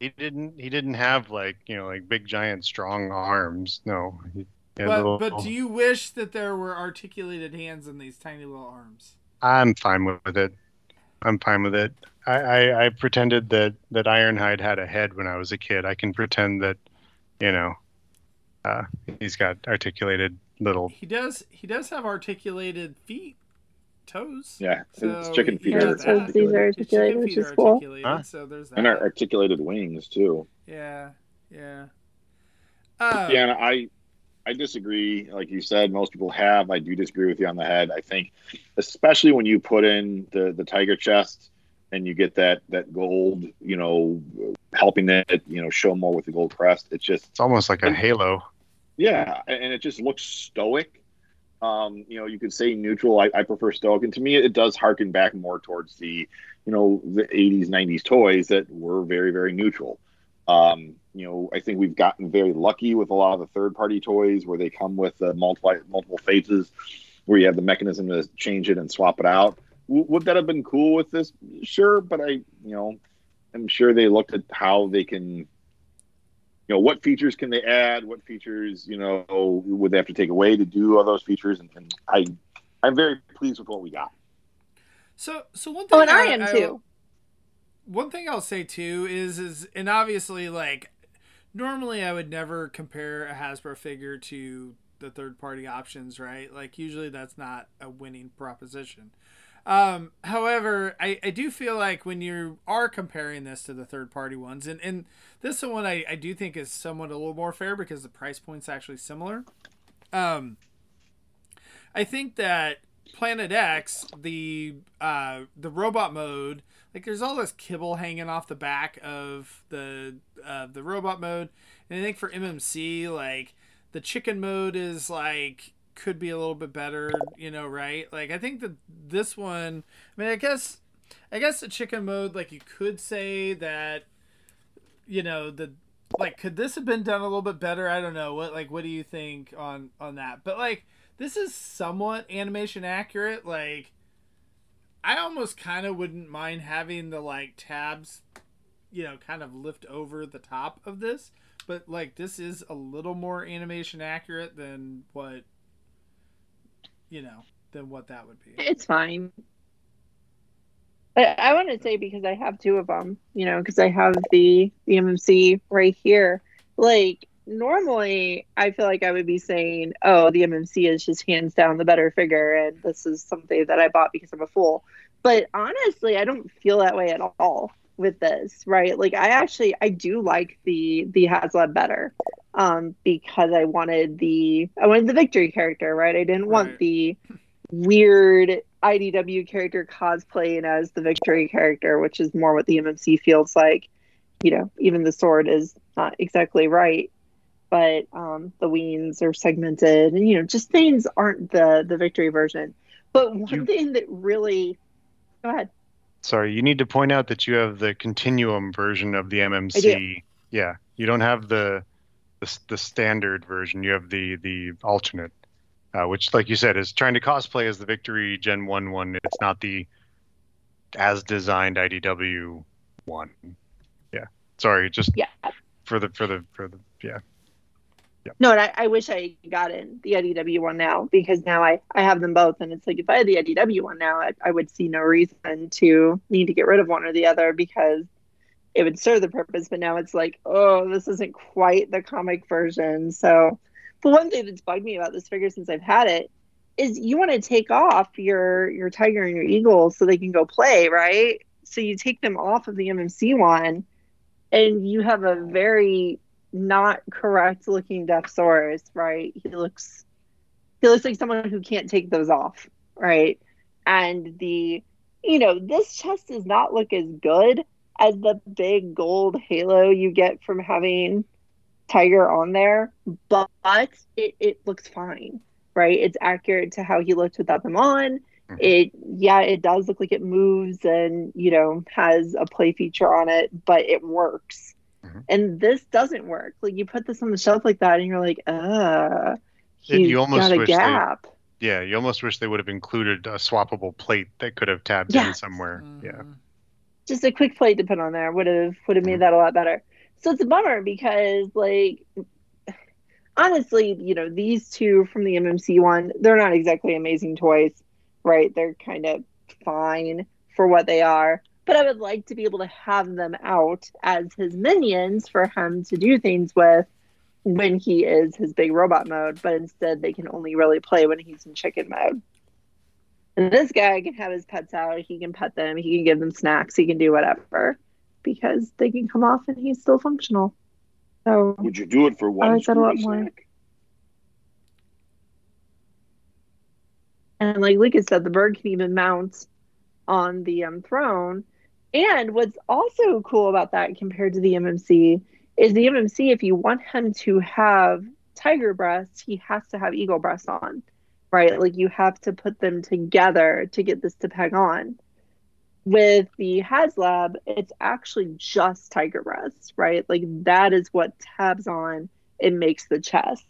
He didn't. He didn't have like you know like big giant strong arms. No. He But little- but do you wish that there were articulated hands in these tiny little arms? I'm fine with it. I'm fine with it. I, I, I pretended that, that Ironhide had a head when I was a kid. I can pretend that, you know, uh, he's got articulated little. He does he does have articulated feet, toes. Yeah, his So chicken feet has are that. Toes, these are articulated, which is cool. Huh? So there's that. and our articulated wings too. Yeah, yeah. Uh, yeah, and I I disagree. Like you said, most people have. I do disagree with you on the head. I think, especially when you put in the the tiger chest and you get that that gold, you know, helping it, you know, show more with the gold crest. It's just It's almost like a And- halo. Yeah, and it just looks stoic. Um, you know, you could say neutral. I, I prefer stoic, and to me, it does harken back more towards the, you know, the '80s, '90s toys that were very, very neutral. Um, you know, I think we've gotten very lucky with a lot of the third-party toys where they come with uh, multiple multiple phases, where you have the mechanism to change it and swap it out. W- would that have been cool with this? Sure, but I, you know, I'm sure they looked at how they can you know what features can they add what features you know would they have to take away to do all those features and, and i i'm very pleased with what we got So so one oh, thing. Oh, and I am too. one thing I'll say too is is and obviously like normally I would never compare a Hasbro figure to the third party options, right? Like usually that's not a winning proposition. Um, however, I, I do feel like when you are comparing this to the third party ones, and, and this one I, I do think is somewhat a little more fair because the price point's actually similar. Um, I think that Planet X, the uh, the robot mode, like there's all this kibble hanging off the back of the uh, the robot mode, and I think for MMC, like the chicken mode is like could be a little bit better, you know, right? Like I think that this one, I mean, I guess, I guess the chicken mode, like you could say that, you know, the like could this have been done a little bit better? I don't know. What like what do you think on on that? But like this is somewhat animation accurate. Like I almost kind of wouldn't mind having the like tabs, you know, kind of lift over the top of this. But like this is a little more animation accurate than what you know than what that would be. It's fine. I, I want to say because I have two of them, you know, because I have the the MMC right here. Like normally, I feel like I would be saying, "Oh, the MMC is just hands down the better figure, and this is something that I bought because I'm a fool." But honestly, I don't feel that way at all with this, right? Like I actually I do like the the Haslab better um because I wanted the I wanted the victory character, right? I didn't want Right. the weird IDW character cosplaying as the victory character, which is more what the MMC feels like. You know, even the sword is not exactly right, but um, the weens are segmented, and you know, just things aren't the the victory version. But one You- thing that really, go ahead. Sorry, you need to point out that you have the continuum version of the MMC. I Yeah, you don't have the the, the standard version. You have the the alternate, uh, which, like you said, is trying to cosplay as the Victory Gen One one. It's not the as designed IDW one. Yeah, sorry, just Yeah. for the for the for the yeah. No, and I, I wish I got in the IDW one now because now I, I have them both. And it's like if I had the IDW one now, I, I would see no reason to need to get rid of one or the other because it would serve the purpose. But now it's like, oh, this isn't quite the comic version. So, the one thing that's bugged me about this figure since I've had it is you want to take off your your tiger and your eagle so they can go play, right? So you take them off of the MMC one, and you have a very not correct looking Deathsaurus, right? He looks he looks like someone who can't take those off, right? And the you know, this chest does not look as good as the big gold halo you get from having Tiger on there, but it, it looks fine, right? It's accurate to how he looked without them on. Mhm. It yeah, it does look like it moves and you know has a play feature on it, but it works. Mhm. And this doesn't work. Like you put this on the shelf like that, and you're like, uh, It- he's you almost got a wish they- gap. Yeah, you almost wish they would have included a swappable plate that could have tabbed in Yes. somewhere. Yeah. Just a quick plate to put on there would have would have made that a lot better. So it's a bummer because like honestly, you know, these two from the MMC one, they're not exactly amazing toys, right? They're kind of fine for what they are. But I would like to be able to have them out as his minions for him to do things with when he is his big robot mode, but instead they can only really play when he's in chicken mode. And this guy can have his pets out. He can pet them. He can give them snacks. He can do whatever because they can come off and he's still functional. So Would you do it for one I like that a lot screwy more. And like Lucas said, the bird can even mount on the um, throne. And what's also cool about that compared to the MMC is the MMC, if you want him to have tiger breasts, he has to have eagle breasts on, right? Like you have to put them together to get this to peg on. With the HasLab, it's actually just tiger breasts, right? Like that is what tabs on and makes the chest.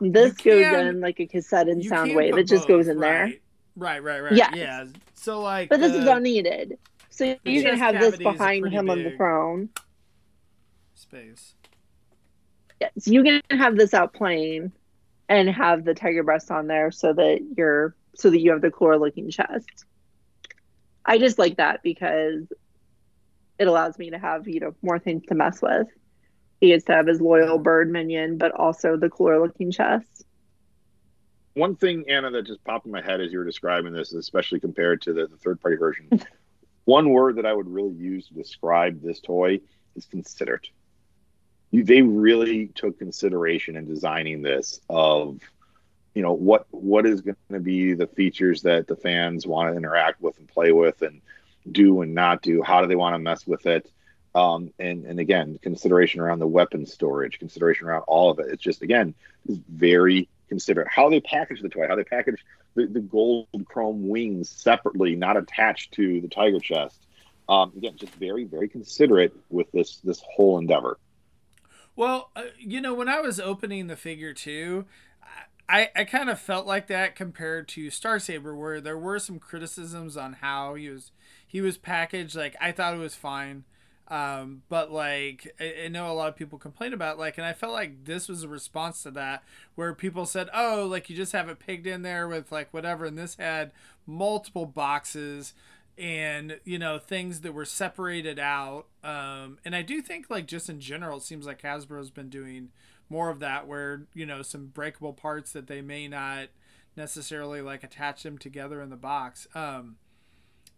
This goes in like a cassette and Soundwave. It just goes in there. right. Right, right, right. Yes. Yeah. So like But this is the unneeded. So you can have this is behind him on the throne. space. Yes, you can have this out playing and have the tiger breast on there so that you're so that you have the core looking chest. I just like that because it allows me to have, you know, more things to mess with. He gets to have his loyal bird minion, but also the cooler looking chest. One thing, Anna, that just popped in my head as you were describing this, especially compared to the, the third party version, one word that I would really use to describe this toy is considerate. You, they really took consideration in designing this of, you know, what what is going to be the features that the fans want to interact with and play with and do and not do. How do they want to mess with it? Um, and and again, consideration around the weapon storage, consideration around all of it. It's just again is very considerate. How they package the toy, how they package the, the gold chrome wings separately, not attached to the tiger chest. Um, again, just very very considerate with this this whole endeavor. Well, uh, you know, when I was opening the figure too, I I kind of felt like that compared to Star Saber, where there were some criticisms on how he was he was packaged. Like I thought it was fine, um, but like I, I know a lot of people complain about like, and I felt like this was a response to that, where people said, "Oh, like you just have it pigged in there with like whatever," and this had multiple boxes and you know things that were separated out um and i do think like just in general it seems like hasbro's been doing more of that where you know some breakable parts that they may not necessarily like attach them together in the box um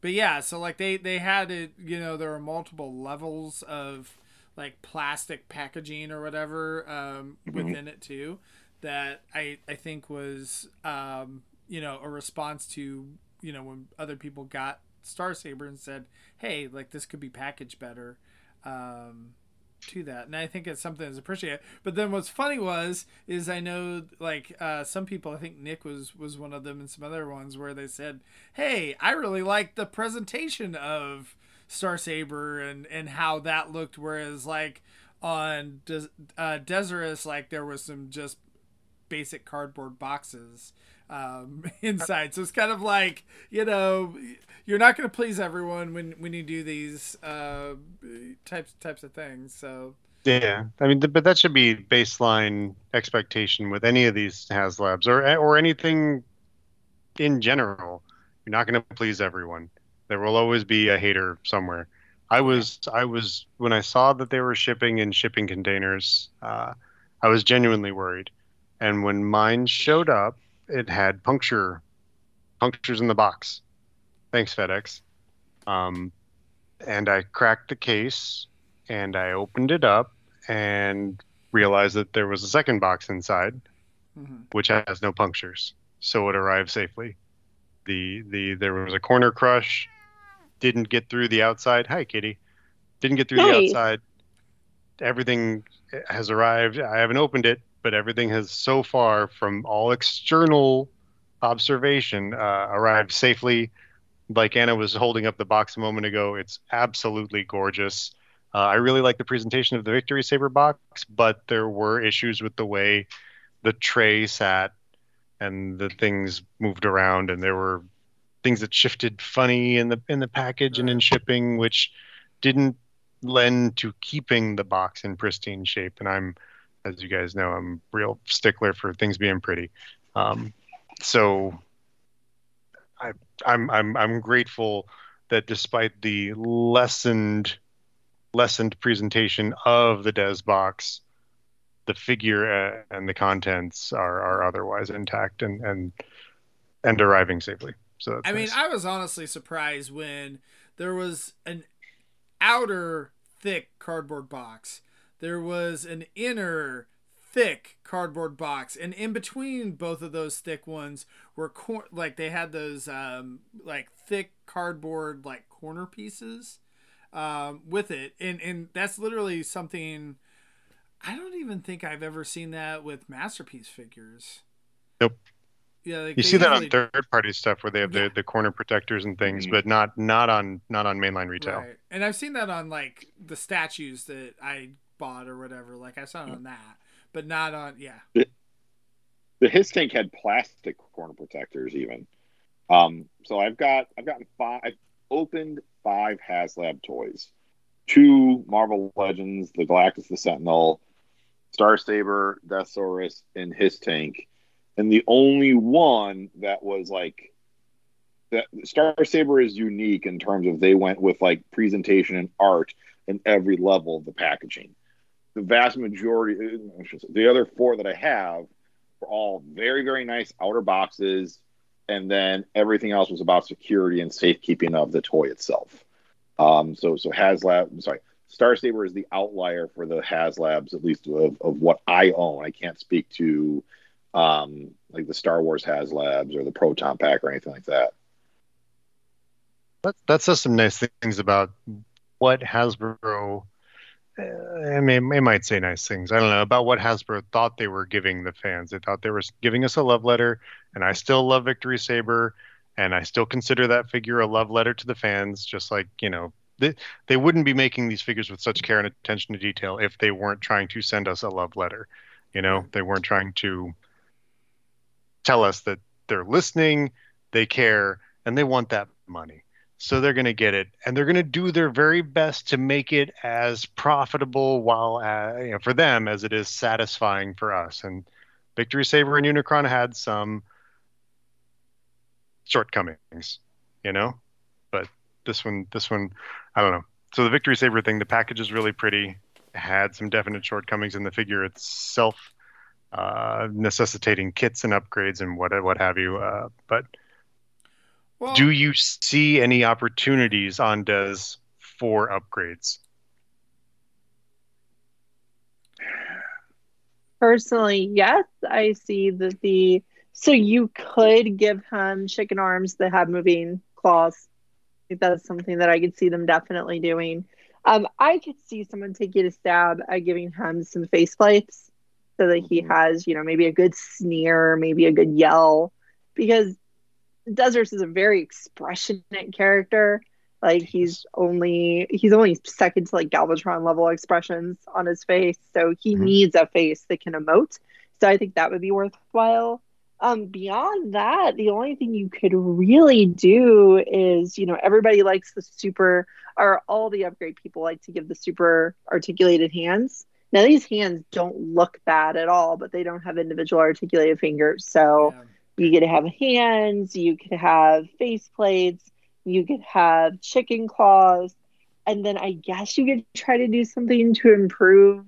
but yeah so like they they had it you know there were multiple levels of like plastic packaging or whatever um within it too that i i think was um you know a response to you know when other people got Star Saber and said, "Hey, like this could be packaged better." Um, to that, and I think it's something that's appreciated. But then what's funny was is I know like uh, some people, I think Nick was was one of them, and some other ones where they said, "Hey, I really like the presentation of Star Saber and and how that looked," whereas like on Des- uh, Deathsaurus, like there was some just basic cardboard boxes um, inside. So it's kind of like you know you're not going to please everyone when when you do these uh, types types of things. So Yeah, I mean, but that should be baseline expectation with any of these HasLabs or or anything in general. You're not going to please everyone. There will always be a hater somewhere. I was I was when I saw that they were shipping in shipping containers, uh, I was genuinely worried. And when mine showed up, it had puncture punctures in the box. Thanks FedEx. Um, and I cracked the case and I opened it up and realized that there was a second box inside, mhm. which has no punctures, so it arrived safely. The the there was a corner crush, didn't get through the outside. Hi, Kitty. Didn't get through the outside. Everything has arrived. I haven't opened it, but everything has so far, from all external observation, uh, arrived safely. Like Anna was holding up the box a moment ago, it's absolutely gorgeous. Uh, I really like the presentation of the Victory Saber box, but there were issues with the way the tray sat and the things moved around, and there were things that shifted funny in the in the package and in shipping, which didn't lend to keeping the box in pristine shape. And I'm, as you guys know, I'm real stickler for things being pretty. Um, so I, I'm I'm I'm grateful that despite the lessened lessened presentation of the Des box, the figure uh, and the contents are are otherwise intact and and and arriving safely. So I mean. I was honestly surprised when there was an outer thick cardboard box. There was an inner thick cardboard box, and in between both of those thick ones were cor- like they had those um, like thick cardboard like corner pieces um, with it, and and that's literally something. I don't even think I've ever seen that with masterpiece figures. Nope. Yeah, like you see that on third party stuff where they have Yeah. the, the corner protectors and things, Mhm. but not not on not on mainline retail. Right. And I've seen that on like the statues that I bought or whatever. Like I saw it on that, but not on yeah. the HISS tank had plastic corner protectors even. Um, so I've got I've gotten five. I've opened five HasLab toys, two Marvel Legends, the Galactus, the Sentinel, Star Saber, Deathsaurus, and HISS tank, and the only one that was like that Star Saber is unique in terms of they went with like presentation and art in every level of the packaging. The vast majority, say, the other four that I have were all very, very nice outer boxes, and then everything else was about security and safekeeping of the toy itself. Um, so, so HasLab, I'm sorry, Star Saber is the outlier for the HasLabs, at least of, of what I own. I can't speak to um, like the Star Wars HasLabs or the Proton Pack or anything like that. That, that says some nice things about what Hasbro. Uh, I mean, it might say nice things. I don't know about what Hasbro thought they were giving the fans. They thought they were giving us a love letter, and I still love Victory Saber, and I still consider that figure a love letter to the fans. Just like you know, they, they wouldn't be making these figures with such care and attention to detail if they weren't trying to send us a love letter. You know, they weren't trying to tell us that they're listening, they care, and they want that money. So they're going to get it, and they're going to do their very best to make it as profitable while uh, you know, for them as it is satisfying for us. And Victory Saber and Unicron had some shortcomings, you know, but this one, this one, I don't know. So the Victory Saber thing, the package is really pretty. Had some definite shortcomings in the figure itself, uh, necessitating kits and upgrades and what what have you. Uh, but Well, do you see any opportunities on Des for upgrades? Personally, yes, I see that the so you could give him chicken arms that have moving claws. I think that's something that I could see them definitely doing. Um, I could see someone taking a stab at giving him some face plates so that he Mhm. has, you know, maybe a good sneer, maybe a good yell, because Deathsaurus is a very expressionate character. Like he's only he's only second to like Galvatron level expressions on his face, so he Mhm. needs a face that can emote. So I think that would be worthwhile. Um, beyond that, the only thing you could really do is, you know, everybody likes the super, or all the upgrade people like to give the super articulated hands. Now these hands don't look bad at all, but they don't have individual articulated fingers, so yeah. You could have hands, you could have face plates, you could have chicken claws, and then I guess you could try to do something to improve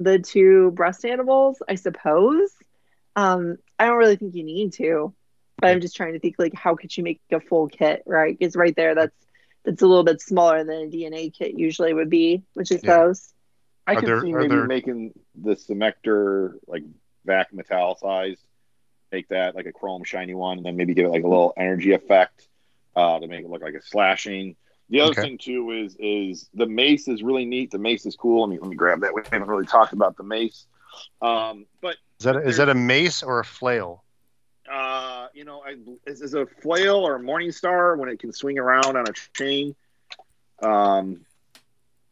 the two breast animals, I suppose. Um, I don't really think you need to, but I'm just trying to think like how could you make a full kit, right? Because right there, that's that's a little bit smaller than a DNA kit usually would be, which is Yeah. those. I Are can there- see maybe there- making the Semector like vac metallicized, make that like a chrome shiny one, and then maybe give it like a little energy effect uh, to make it look like a slashing. The other Okay. thing too is is the mace is really neat. The mace is cool. Let me let me grab that. We haven't really talked about the mace, um, but Is that is that a mace or a flail? uh, you know, I, is, is a flail or a morning star when it can swing around on a chain. Um,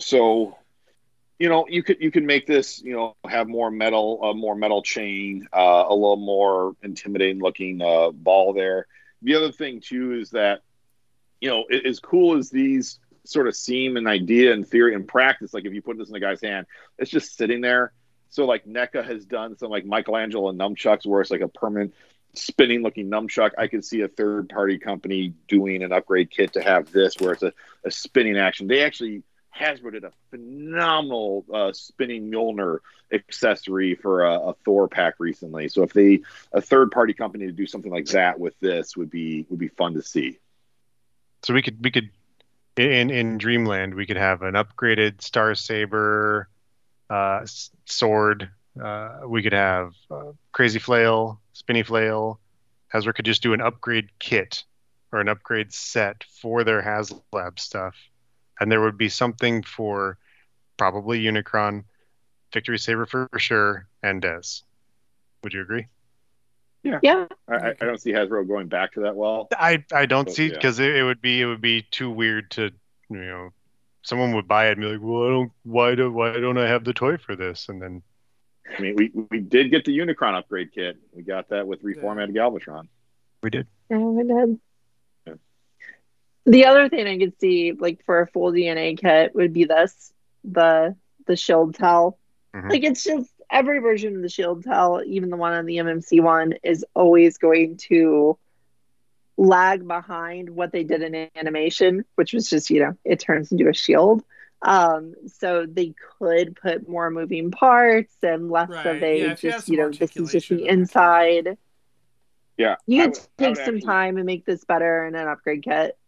so you know you could you could make this you know have more metal a more metal chain uh, a little more intimidating looking uh, ball there the other thing too is that you know as cool as these sort of seem an idea and theory and practice like if you put this in the guy's hand it's just sitting there so like NECA has done some like Michelangelo nunchucks where it's like a permanent spinning looking nunchuck. I could see a third party company doing an upgrade kit to have this where it's a, a spinning action. They actually Hasbro did a phenomenal uh, spinning Mjolnir accessory for a, a, Thor pack recently. So if they a third party company to do something like that with this would be would be fun to see. So we could we could in in Dreamland we could have an upgraded Star Saber uh, sword. Uh, we could have uh, Crazy Flail, Spinny Flail. Hasbro could just do an upgrade kit or an upgrade set for their HasLab stuff and there would be something for probably Unicron, Victory Saber for sure, and Des. Would you agree? Yeah. Yeah. I, I don't see Hasbro going back to that well. I, I don't see yeah. because it, it would be it would be too weird to you know someone would buy it and be like, well, I don't why do why don't I have the toy for this? And then I mean, we we did get the Unicron upgrade kit. We got that with reformatted. Galvatron. We did. Yeah, we did. The other thing I could see, like for a full DNA kit, would be this the the shield tell. Mm-hmm. Like it's just every version of the shield tell, even the one on the MMC one, is always going to lag behind what they did in animation, which was just you know it turns into a shield. Um, so they could put more moving parts and less right. of a yeah, just you know this is just the inside. Yeah, you could take some actually... time and make this better in an upgrade kit.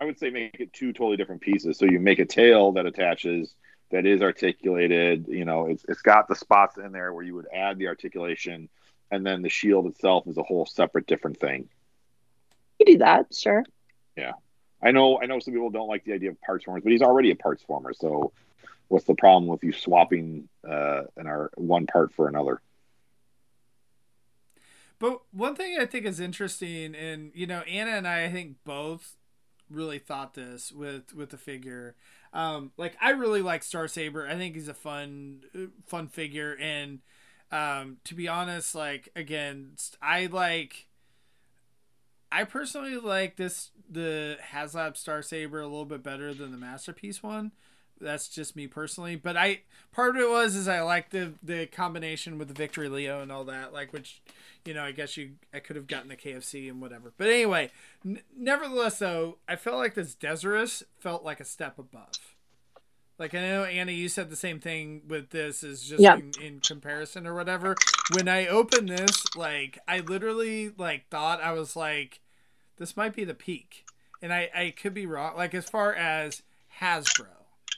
I would say make it two totally different pieces. So you make a tail that attaches that is articulated. You know, it's it's got the spots in there where you would add the articulation, and then the shield itself is a whole separate different thing. You do that, sure. Yeah, I know. I know some people don't like the idea of parts formers, but he's already a parts former. So, what's the problem with you swapping uh, an our one part for another? But one thing I think is interesting, and you know, Anna and I, I think both really thought this with with the figure. Um, like I really like Star Saber. I think he's a fun fun figure, and um, to be honest, like again, I like. I personally like this the HasLab Star Saber a little bit better than the Masterpiece one. That's just me personally, but I part of it was is I like the the combination with the Victory Leo and all that, like which you know, I guess you I could have gotten the KFC and whatever. But anyway, n- nevertheless, though, I felt like this Deathsaurus felt like a step above. Like I know Anna, you said the same thing with this, is just yeah. in, in comparison or whatever. When I opened this, like I literally like thought I was like, this might be the peak, and I I could be wrong. Like as far as Hasbro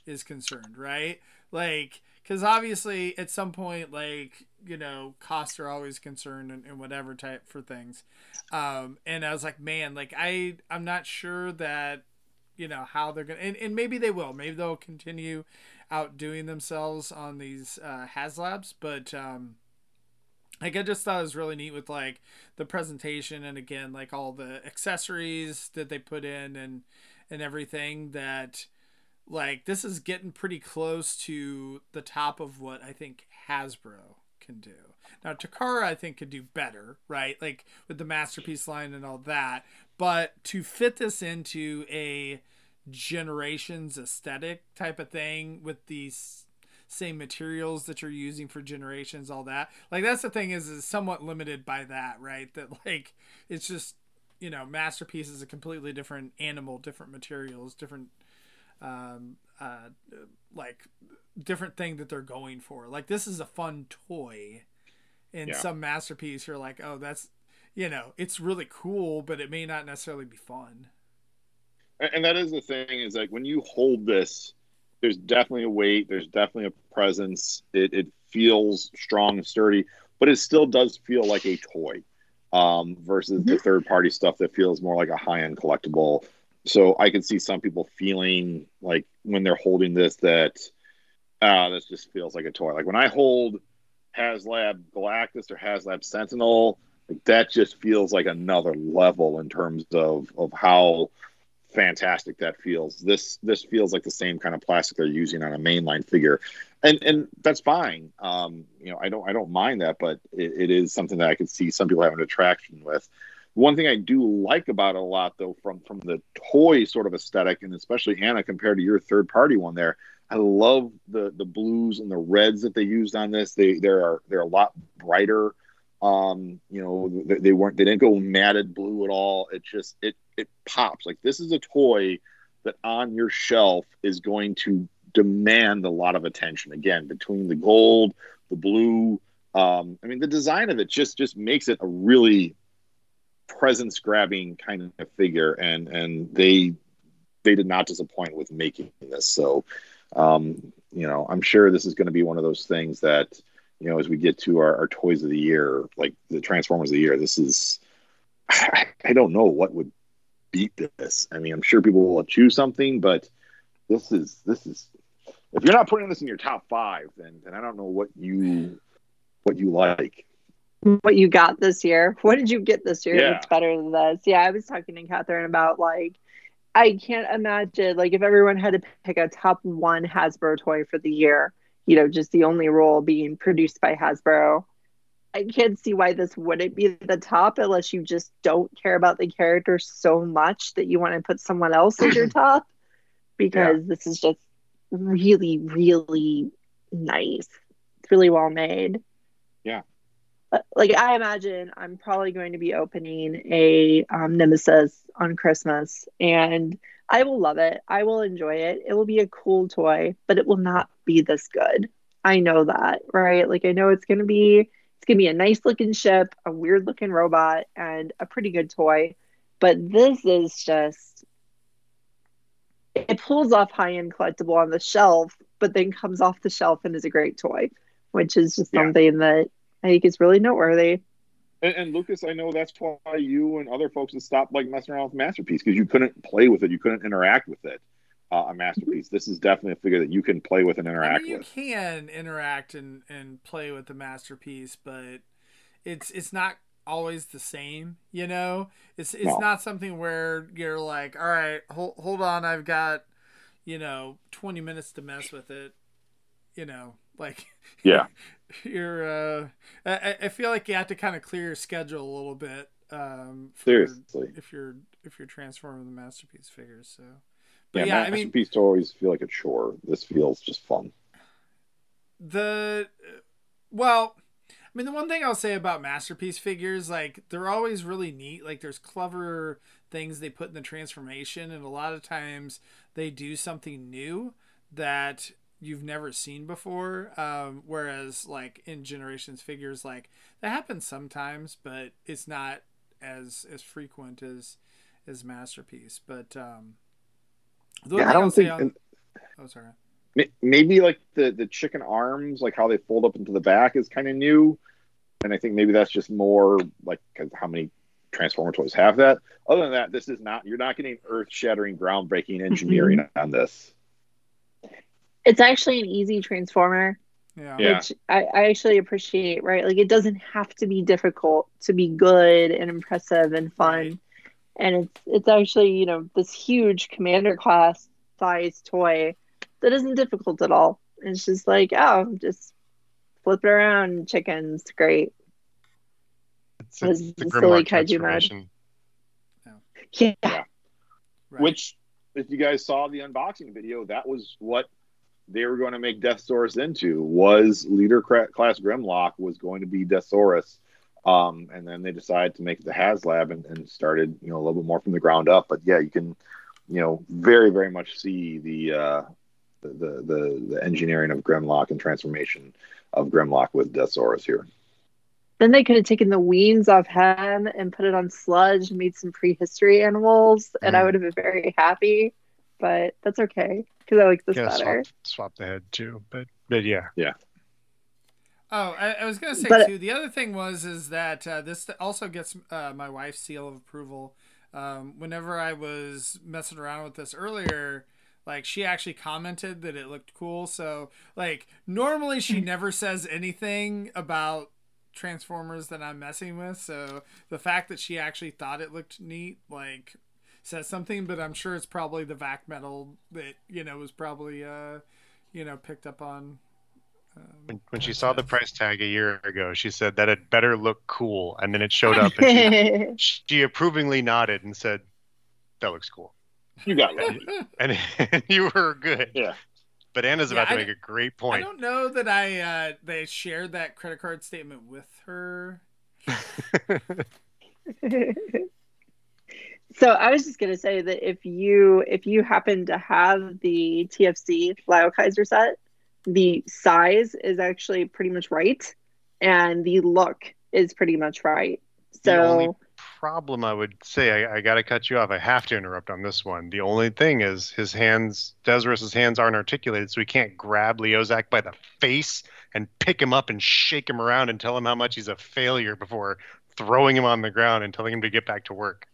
is concerned, right? Like because obviously at some point like you know costs are always concerned and, and whatever type for things um and i was like man like i i'm not sure that you know how they're gonna and, and maybe they will maybe they'll continue outdoing themselves on these uh haslabs but um like I just thought it was really neat with like the presentation and again like all the accessories that they put in and and everything that like this is getting pretty close to the top of what I think Hasbro can do. Now Takara I think could do better, right? Like with the masterpiece line and all that. But to fit this into a generations aesthetic type of thing with these same materials that you're using for generations, all that. Like that's the thing is is somewhat limited by that, right? That like it's just you know, masterpiece is a completely different animal, different materials, different um, uh, like different thing that they're going for. Like this is a fun toy, in yeah. some masterpiece you're like, oh, that's you know, it's really cool, but it may not necessarily be fun. And that is the thing is like when you hold this, there's definitely a weight, there's definitely a presence. It, it feels strong and sturdy, but it still does feel like a toy um, versus mm-hmm. the third party stuff that feels more like a high end collectible so I can see some people feeling like when they're holding this that uh, this just feels like a toy. Like when I hold HasLab Galactus or HasLab Sentinel, like that just feels like another level in terms of of how fantastic that feels. This this feels like the same kind of plastic they're using on a mainline figure, and and that's fine. Um, you know, I don't I don't mind that, but it, it is something that I could see some people having attraction with. One thing I do like about it a lot, though, from from the toy sort of aesthetic, and especially Anna compared to your third party one there, I love the the blues and the reds that they used on this. They they are they're a lot brighter. Um, you know, they, they weren't they didn't go matted blue at all. It just it it pops. Like this is a toy that on your shelf is going to demand a lot of attention. Again, between the gold, the blue, um, I mean, the design of it just just makes it a really presence grabbing kind of figure, and and they they did not disappoint with making this. So, um, you know, I'm sure this is going to be one of those things that you know as we get to our, our toys of the year, like the Transformers of the year, this is. I, I don't know what would beat this. I mean, I'm sure people will choose something, but this is this is if you're not putting this in your top five, then then I don't know what you what you like. What you got this year? What did you get this year Yeah. that's better than this? Yeah, I was talking to Catherine about like I can't imagine like if everyone had to pick a top one Hasbro toy for the year, you know, just the only role being produced by Hasbro. I can't see why this wouldn't be the top unless you just don't care about the character so much that you want to put someone else as your top because this is just really, really nice. It's really well made. Uh, Like I imagine I'm probably going to be opening a um, Nemesis on Christmas and I will love it. I will enjoy it. It will be a cool toy, but it will not be this good. I know that, right? Like I know it's going to be it's going to be a nice looking ship, a weird looking robot and a pretty good toy, but this is just it pulls off high end collectible on the shelf, but then comes off the shelf and is a great toy, which is just Yeah. something that I think is really noteworthy. And, and Lucas, I know that's why you and other folks have stopped like messing around with Masterpiece because you couldn't play with it, you couldn't interact with it. Uh, a Masterpiece. This is definitely a figure that you can play with and I interact mean, you with. can interact and, and play with the masterpiece, but it's it's not always the same. You know, it's it's No. not something where you're like, all right, hold hold on, I've got you know twenty minutes to mess with it. You know, like Yeah. you're. Uh, I I feel like you have to kind of clear your schedule a little bit. Um, for, Seriously. if you're if you're transforming the masterpiece figures, so. Yeah, But yeah, I mean, Masterpiece toys feel like a chore. This feels just fun. the well i mean the one thing i'll say about masterpiece figures like they're always really neat like there's clever things they put in the transformation and a lot of times they do something new that you've never seen before um, whereas like in generations figures like that happens sometimes but it's not as as frequent as as masterpiece but um Yeah, I I'll don't think. on- oh sorry maybe like the the chicken arms, like how they fold up into the back, is kind of new. And I think maybe that's just more like 'cause how many Transformer toys have that. Other than that, this is not. You're not getting earth shattering, groundbreaking engineering on this. It's actually an easy transformer, yeah Yeah. which I, I actually appreciate, right? Like it doesn't have to be difficult to be good and impressive and fun. Right. And it's it's actually, you know, this huge commander class size toy that isn't difficult at all. It's just like, oh, just flip it around, chickens, great. It's, Was it's the the silly Grimlock kaiju mode. transformation. Yeah. right. Which, if you guys saw the unboxing video, that was what they were going to make Deathsaurus into. Was leader class Grimlock was going to be Deathsaurus, um, and then they decided to make it the HasLab and, and started, you know, a little bit more from the ground up. But yeah, you can, you know, very very much see the uh, the, the the engineering of Grimlock and transformation of Grimlock with Deathsaurus here. Then they could have taken the weens off him and put it on sludge and made some prehistory animals, and I Mm. would have been very happy. But that's okay because I like this Yeah, better. swap, swap the head too, but but yeah, yeah. Oh, I, I was gonna say But- too. The other thing was is that uh, this also gets uh, my wife's seal of approval. Um, whenever I was messing around with this earlier, like she actually commented that it looked cool. So like normally she never says anything about Transformers that I'm messing with. So the fact that she actually thought it looked neat, like says something, but I'm sure it's probably the vac metal that you know was probably uh, you know picked up on. Um, When, when she saw the price tag a year ago, she said that it better look cool, and then it showed up, and she, she approvingly nodded and said, "That looks cool," You got lucky. and, and you were good. Yeah. But Anna's Yeah, about to make a great point. I don't know that I uh, they shared that credit card statement with her. so I was just gonna say that if you if you happen to have the TFC Liokaiser set, the size is actually pretty much right, and the look is pretty much right. The So only problem I would say, I, I got to cut you off. I have to interrupt on this one. The only thing is his hands, Deathsaurus's hands aren't articulated, so he can't grab Leozack by the face and pick him up and shake him around and tell him how much he's a failure before throwing him on the ground and telling him to get back to work.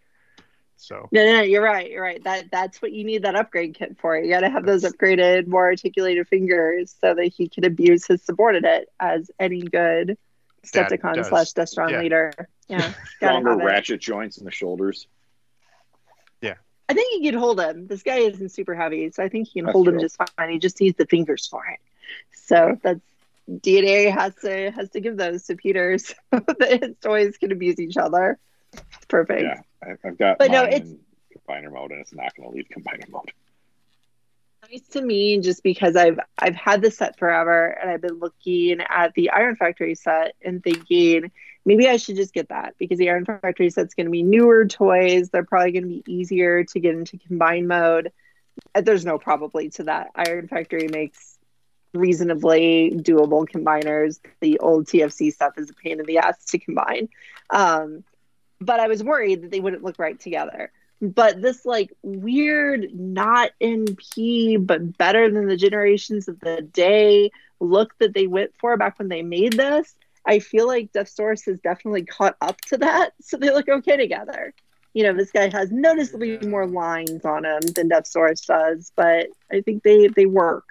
So no, no, no, you're right. You're right. That that's what you need that upgrade kit for. You got to have those upgraded, more articulated fingers so that he can abuse his subordinate as any good That Decepticon slash Destron Yeah. leader. Yeah, gotta Stronger ratchet joints in the shoulders. Yeah, I think he can hold him. This guy isn't super heavy, so I think he can That's hold him just fine. He just needs the fingers for it. So that's DNA has to has to give those to Peter so that his toys can abuse each other. Perfect. Yeah, I, I've got But no, it's- in combiner mode, and it's not going to leave combiner mode. Nice to me just because I've I've had this set forever and I've been looking at the Iron Factory set and thinking maybe I should just get that because the Iron Factory set's going to be newer toys. They're probably going to be easier to get into combine mode. Uh, There's no probably to that. Iron Factory makes reasonably doable combiners. The old TFC stuff is a pain in the ass to combine. Um, but I was worried that they wouldn't look right together. But this like weird not NP but better than the generations of the day look that they went for back when they made this i feel like Deathsaurus has definitely caught up to that. So they look okay together. You know this guy has noticeably more lines on him than Deathsaurus does but i think they they work.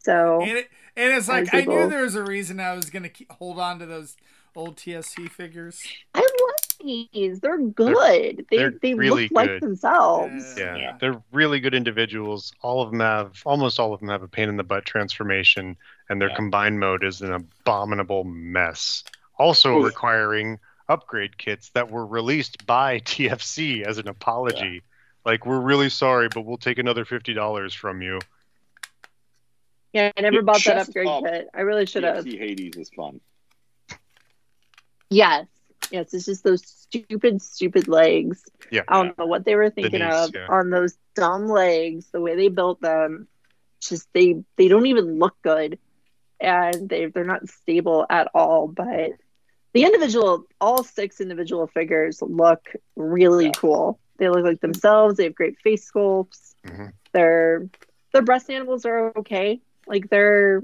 So And it, and it's like was I knew there was a reason I was gonna keep, hold on to those old TFC figures. i love these they're good they're they they really look like good. themselves Yeah. yeah, Yeah. they're really good individuals. All of them have, almost all of them have a pain in the butt transformation, and their Yeah. combined mode is an abominable mess. Also Oof. requiring upgrade kits that were released by TFC as an apology. Like, we're really sorry, but we'll take another fifty dollars from you. yeah i never Yeah, bought that upgrade up. kit i really should have TFC Hades is fun. Yes. Yes, it's just those stupid, stupid legs. Yeah. I don't know what they were thinking knees, of yeah. on those dumb legs, the way they built them. Just they they don't even look good. And they they're not stable at all. But the individual all six individual figures look really Yeah. cool. They look like themselves, they have great face sculpts. Mhm. Their their breast animals are okay. Like they're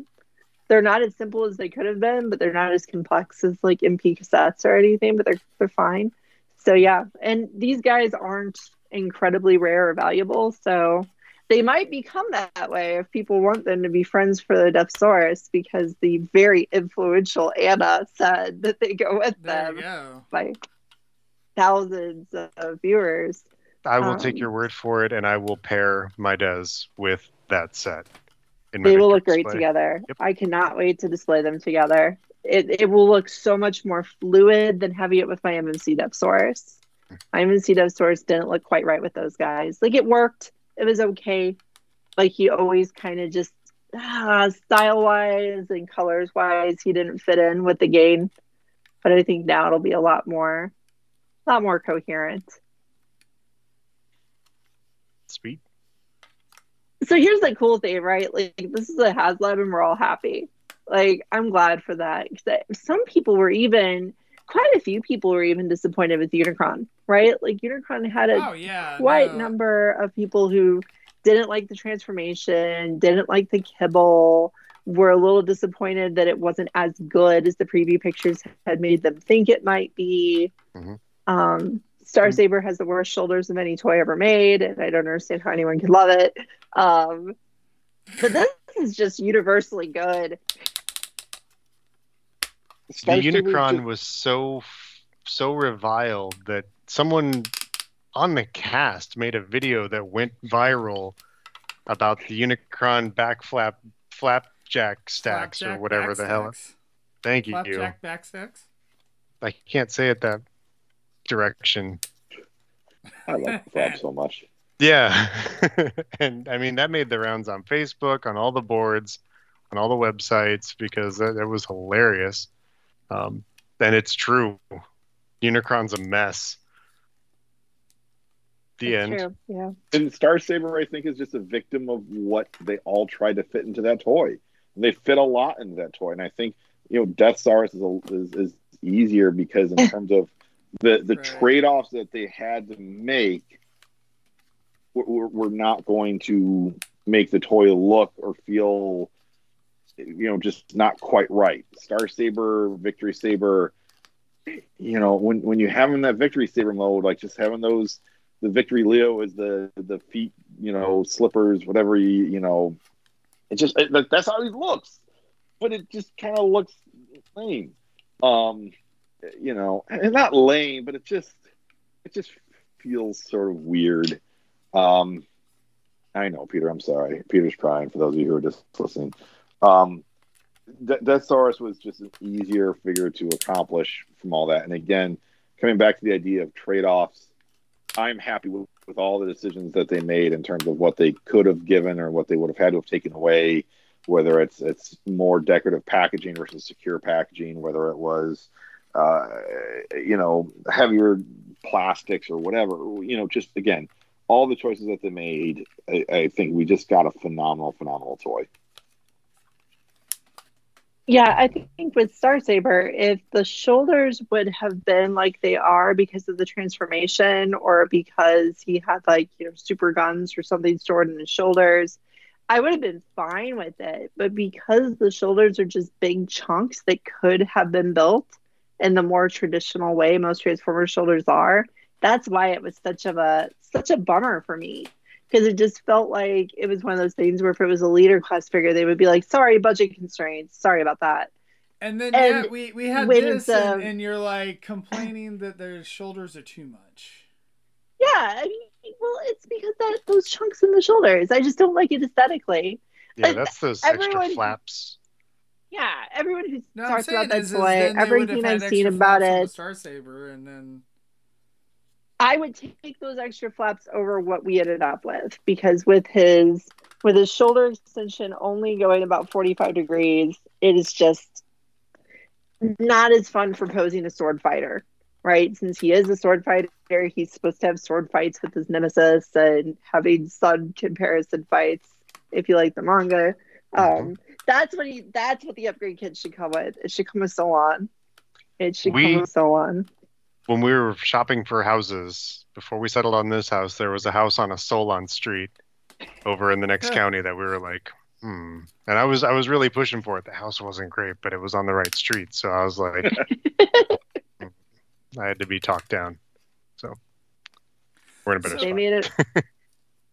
they're not as simple as they could have been, but they're not as complex as like MP cassettes or anything, but they're they're fine. So yeah, and these guys aren't incredibly rare or valuable, so they might become that way if people want them to be friends for the Deathsaurus because the very influential Anna said that they go with There them go. by thousands of viewers. I will take Um, your word for it, and I will pair my Des with that set. They will look great together. Yep. I cannot wait to display them together. It, it will look so much more fluid than having it with my MMC Deathsaurus. My MMC source didn't look quite right with those guys. Like it worked, it was okay. Like he always kind of just ah, style wise and colors wise, he didn't fit in with the game. But I think now it'll be a lot more, a lot more coherent. Sweet. So here's the cool thing, right? Like this is a HasLab, and we're all happy. Like I'm glad for that. I- some people were even, quite a few people were even disappointed with Unicron, right? Like Unicron had a Oh yeah. quite no. number of people who didn't like the transformation, didn't like the kibble, were a little disappointed that it wasn't as good as the preview pictures had made them think it might be. Mhm. Um, Star Saber has the worst shoulders of any toy ever made, and I don't understand how anyone could love it. Um, but this is just universally good. the Unicron was so so reviled that someone on the cast made a video that went viral about the Unicron back flap flapjack stacks or whatever the hell. backstacks. Thank you. Flapjack backstacks. I can't say it that direction. I love Flap so much. Yeah. and I mean, that made the rounds on Facebook, on all the boards, on all the websites, because that, that was hilarious. Um, and it's true. Unicron's a mess. The That's end. true. Yeah. And Star Saber, I think, is just a victim of what they all tried to fit into that toy. And they fit a lot into that toy, and I think you know Deathsaurus is, a, is is easier because in terms of the the Right. trade offs that they had to make, were, were not going to make the toy look or feel, you know, just not quite right. Star Saber, Victory Saber, you know, when when you have them in that Victory Saber mode, like just having those the victory Leo is the the feet, you know, slippers, whatever you you know. It just it, that's how he looks, but it just kind of looks lame. Um, you know, and not lame, but it just it just feels sort of weird. Um, I know, Peter. I'm sorry. Peter's crying. For those of you who are just listening, um, De- Deathsaurus was just an easier figure to accomplish from all that. And again, coming back to the idea of trade offs, I'm happy with, with all the decisions that they made in terms of what they could have given or what they would have had to have taken away. Whether it's it's more decorative packaging versus secure packaging, whether it was uh, you know heavier plastics or whatever, you know, just again, all the choices that they made, I, I think we just got a phenomenal, phenomenal toy. Yeah, I think with Star Saber, if the shoulders would have been like they are because of the transformation or because he had like, you know, super guns or something stored in his shoulders, I would have been fine with it. But because the shoulders are just big chunks that could have been built in the more traditional way most Transformers shoulders are, that's why it was such of a such a bummer for me because it just felt like it was one of those things where if it was a leader class figure, they would be like, "Sorry, budget constraints. Sorry about that." And then And yeah, we we had this, it's, and, and you're like complaining that their shoulders are too much. Yeah, I mean, well, it's because that those chunks in the shoulders. I just don't like it aesthetically. Yeah, And that's those extra flaps. Yeah, everyone who No, I'm talks about that is, is toy, then they would everything I've seen about flaps on the it, Star Saber, and then I would take those extra flaps over what we ended up with because with his with his shoulder extension only going about 45 degrees, it is just not as fun for posing a sword fighter, right? Since he is a sword fighter, he's supposed to have sword fights with his nemesis and having sun comparison fights if you like the manga. Um, that's what he that's what the upgrade kit should come with. It should come with Solon. It should We- come with Solon. When we were shopping for houses, before we settled on this house, there was a house on a Solon street over in the next Yeah. county that we were like, hmm. And I was I was really pushing for it. The house wasn't great, but it was on the right street. So I was like, I had to be talked down. So we're in a better They spot. made it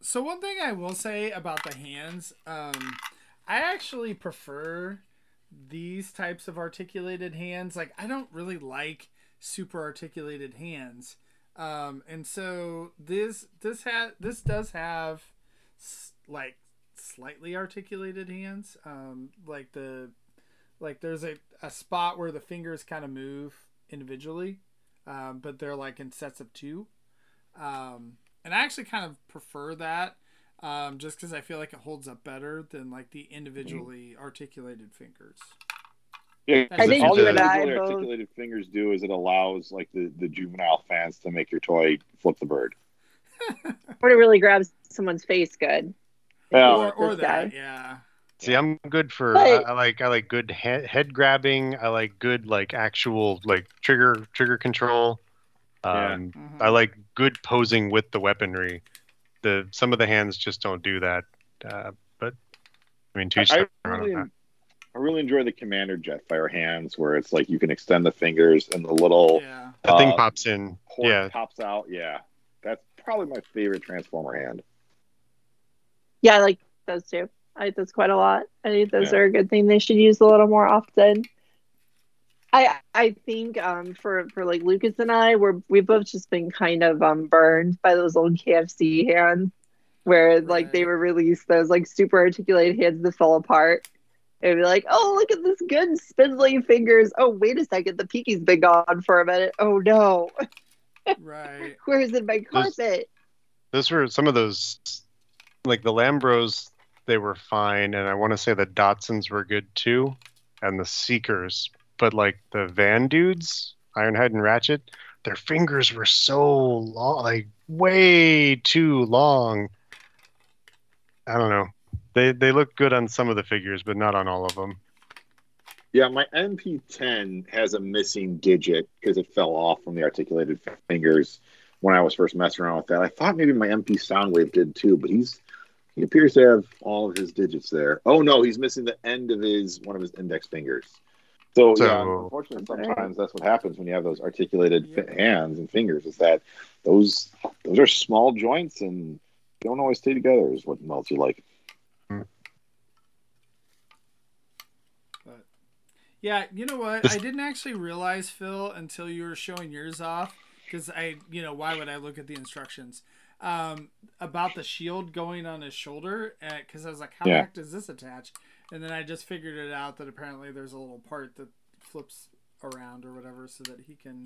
So one thing I will say about the hands, um, I actually prefer these types of articulated hands. Like I don't really like super articulated hands, um, and so this this ha- this does have s- like slightly articulated hands. Um, like the like there's a, a spot where the fingers kind of move individually, um, but they're like in sets of two. Um, and I actually kind of prefer that um, just because I feel like it holds up better than like the individually articulated fingers. Yeah, I think all you the and I both- articulated fingers do is it allows like the, the juvenile fans to make your toy flip the bird. or it really grabs someone's face good. Yeah. or or that, guy. yeah. See, I'm good for. But- I, I like I like good head, head grabbing. I like good like actual like trigger trigger control. Yeah. Um, Mhm. I like good posing with the weaponry. The some of the hands just don't do that. Uh, but I mean, to each I, I really, that. I really enjoy the Commander Jetfire hands where it's like you can extend the fingers and the little yeah. That thing uh, pops in. port Yeah, pops out. Yeah, that's probably my favorite Transformer hand. Yeah, I like those too. I like those quite a lot. I think those Yeah. are a good thing. They should use a little more often. I I think um for for like Lucas and I, we're we've both just been kind of um burned by those old KFC hands, where like they were released those like super articulated hands that fell apart. It'd be like, oh look at this good spindly fingers. Oh wait a second, the pinky's been gone for a minute. Oh no, Right. where's in my carpet? Those were some of those, like the Lambros. They were fine, and I want to say the Datsuns were good too, and the Seekers. But like the Van dudes, Ironhide and Ratchet, their fingers were so long, like way too long. I don't know. They they look good on some of the figures, but not on all of them. Yeah, my MP10 has a missing digit because it fell off from the articulated fingers when I was first messing around with that. I thought maybe my MP Soundwave did too, but he's he appears to have all of his digits there. Oh no, he's missing the end of his one of his index fingers. So, yeah, unfortunately, sometimes that's what happens when you have those articulated Yeah. hands and fingers. Is that those those are small joints and don't always stay together. Is what melts you like. Yeah, you know what? This- I didn't actually realize Phil until you were showing yours off because I, you know, why would I look at the instructions um, about the shield going on his shoulder? Because I was like, how the Yeah. heck does this attach? And then I just figured it out that apparently there's a little part that flips around or whatever so that he can.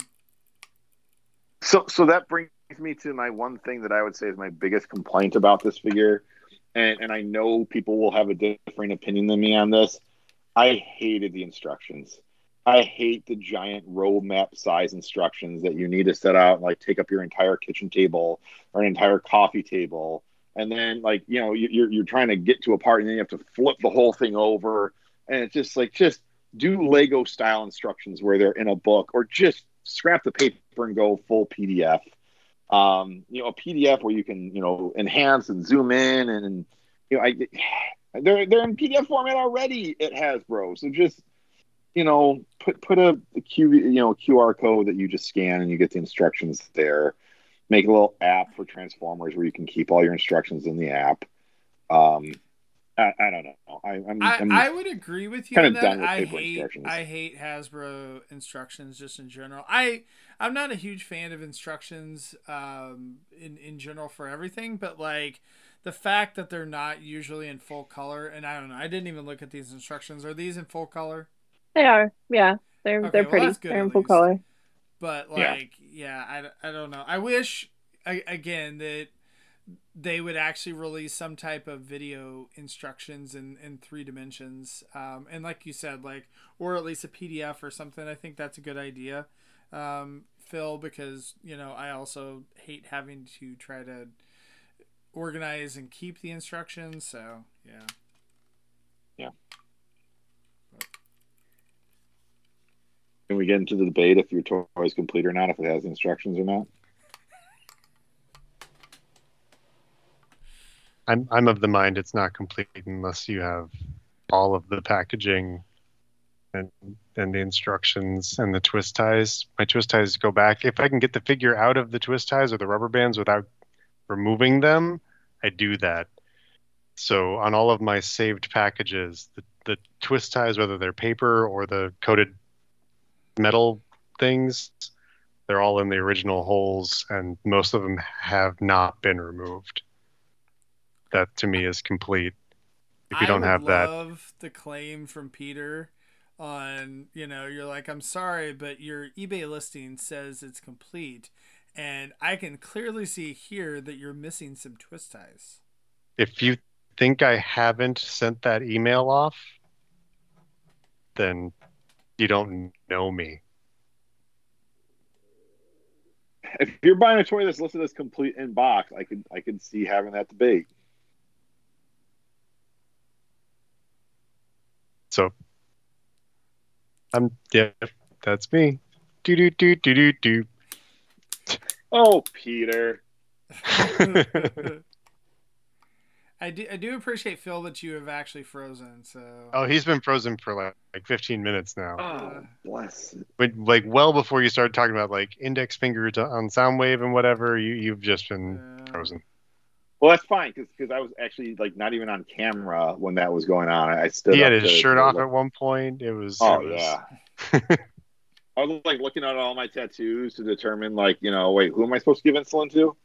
So, so that brings me to my one thing that I would say is my biggest complaint about this figure, and and I know people will have a different opinion than me on this. I hated the instructions. I hate the giant roadmap size instructions that you need to set out and like take up your entire kitchen table or an entire coffee table, and then like you know you- you're you're trying to get to a part and then you have to flip the whole thing over, and it's just like just do Lego style instructions where they're in a book or just scrap the paper and go full PDF. Um, you know, a PDF where you can, you know, enhance and zoom in and you know, I they're they're in PDF format already at Hasbro. So just you know, put put a, a Q you know QR code that you just scan and you get the instructions there. Make a little app for Transformers where you can keep all your instructions in the app. Um, I, I don't know. I, I'm, I, I'm I would agree with you kinda on that. done with I paper hate instructions. I hate Hasbro instructions just in general. I I'm not a huge fan of instructions um, in in general for everything, but like the fact that they're not usually in full color, and I don't know. I didn't even look at these instructions. Are these in full color? They are, yeah. They're Okay, they're well, pretty. good they're in full least. color. But Yeah. like, yeah, I, I don't know. I wish I, again that they would actually release some type of video instructions in in three dimensions, um, and like you said, like or at least a PDF or something. I think that's a good idea, um, Phil, because you know I also hate having to try to organize and keep the instructions. So yeah. Yeah. Can we get into the debate if your toy is complete or not, if it has instructions or not? I'm I'm of the mind it's not complete unless you have all of the packaging and and the instructions and the twist ties. My twist ties go back. If I can get the figure out of the twist ties or the rubber bands without removing them, I do that. So on all of my saved packages, the, the twist ties, whether they're paper or the coated metal things, they're all in the original holes, and most of them have not been removed that to me is complete. If you I don't have that, love the claim from Peter on, you know, you're like, I'm sorry, but your eBay listing says it's complete. And I can clearly see here that you're missing some twist ties. if you think I haven't sent that email off, then you don't know me. If you're buying a toy that's listed as complete in box, I can I can see having that debate. So I'm yeah, that's me. Do do do do do do. Oh, Peter. I do, I do appreciate Phil that you have actually frozen. So Oh, he's been frozen for like, like 15 minutes now. Oh, bless. it. But like well before you started talking about like index fingers on Soundwave and whatever, you you've just been uh, frozen. Well, that's fine because because I was actually like not even on camera when that was going on. I stood. He had his shirt off look- at one point. It was. Oh it was- yeah. I was like looking at all my tattoos to determine, like, you know, wait, who am I supposed to give insulin to?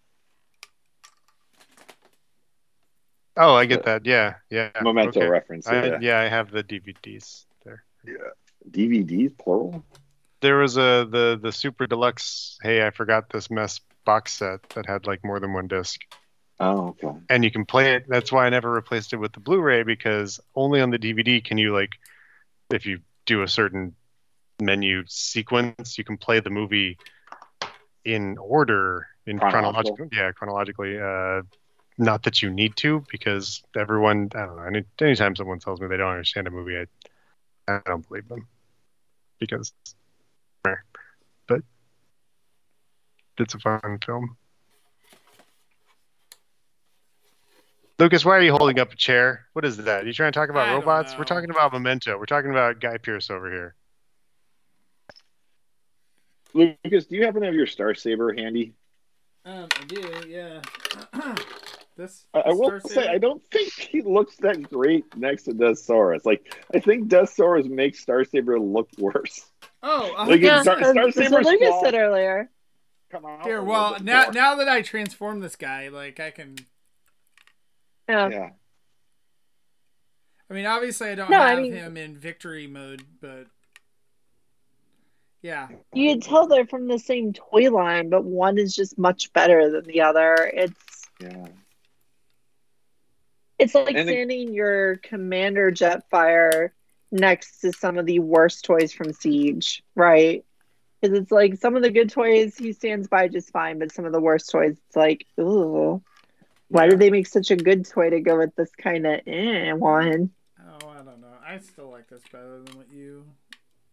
Oh, I get uh, that. Yeah, yeah. Memento okay. reference. I, Yeah. yeah, I have the DVDs there. Yeah, DVDs plural. There was a the the super deluxe. Hey, I forgot this mess box set that had like more than one disc, Oh, okay. and you can play it. That's why I never replaced it with the Blu-ray because only on the DVD can you like, if you do a certain menu sequence, you can play the movie in order in Chronological. chronological. Yeah, chronologically. Uh, not that you need to because everyone. I don't know. Any, anytime someone tells me they don't understand a movie, I I don't believe them because, but it's a fun film. Lucas, why are you holding up a chair? What is that? you trying to talk about I robots? We're talking about Memento. We're talking about Guy Pearce over here. Lucas, do you happen to have your Star Saber handy? Um, I do, yeah. this. I, I will Star say, I don't think he looks that great next to Deathsaurus. Like, I think Deathsaurus makes Star Saber look worse. Oh, uh, Like, Yeah, Star- that's Star what Saber's Lucas small. said earlier. Come on. here. Well, now more. now that I transform this guy, like I can. Yeah. Yeah. I mean, obviously, I don't No, I have mean- him in victory mode, but yeah, You can tell they're from the same toy line, but one is just much better than the other. It's Yeah. it's like And it- standing your Commander Jetfire next to some of the worst toys from Siege, right? Because it's like some of the good toys he stands by just fine, but some of the worst toys, it's like, ooh, why did they make such a good toy to go with this kind of eh one? oh, I don't know. I still like this better than what you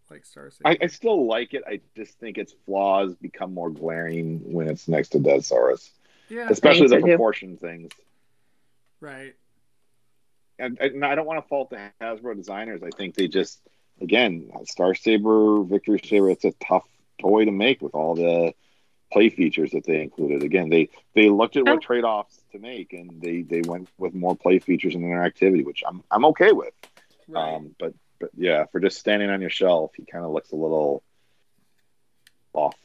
like, Star Saber. I, I still like it. I just think its flaws become more glaring when it's next to Deathsaurus, yeah, especially the think so, too. proportion things. right. And, and I don't want to fault the Hasbro designers. I think they just, again, Star Saber, Victory Saber, it's a tough toy to make with all the play features that they included. Again, they they looked at what Oh. trade offs to make, and they they went with more play features and interactivity, which I'm I'm okay with. Right. Um, but but yeah, for just standing on your shelf, he kind of looks a little off.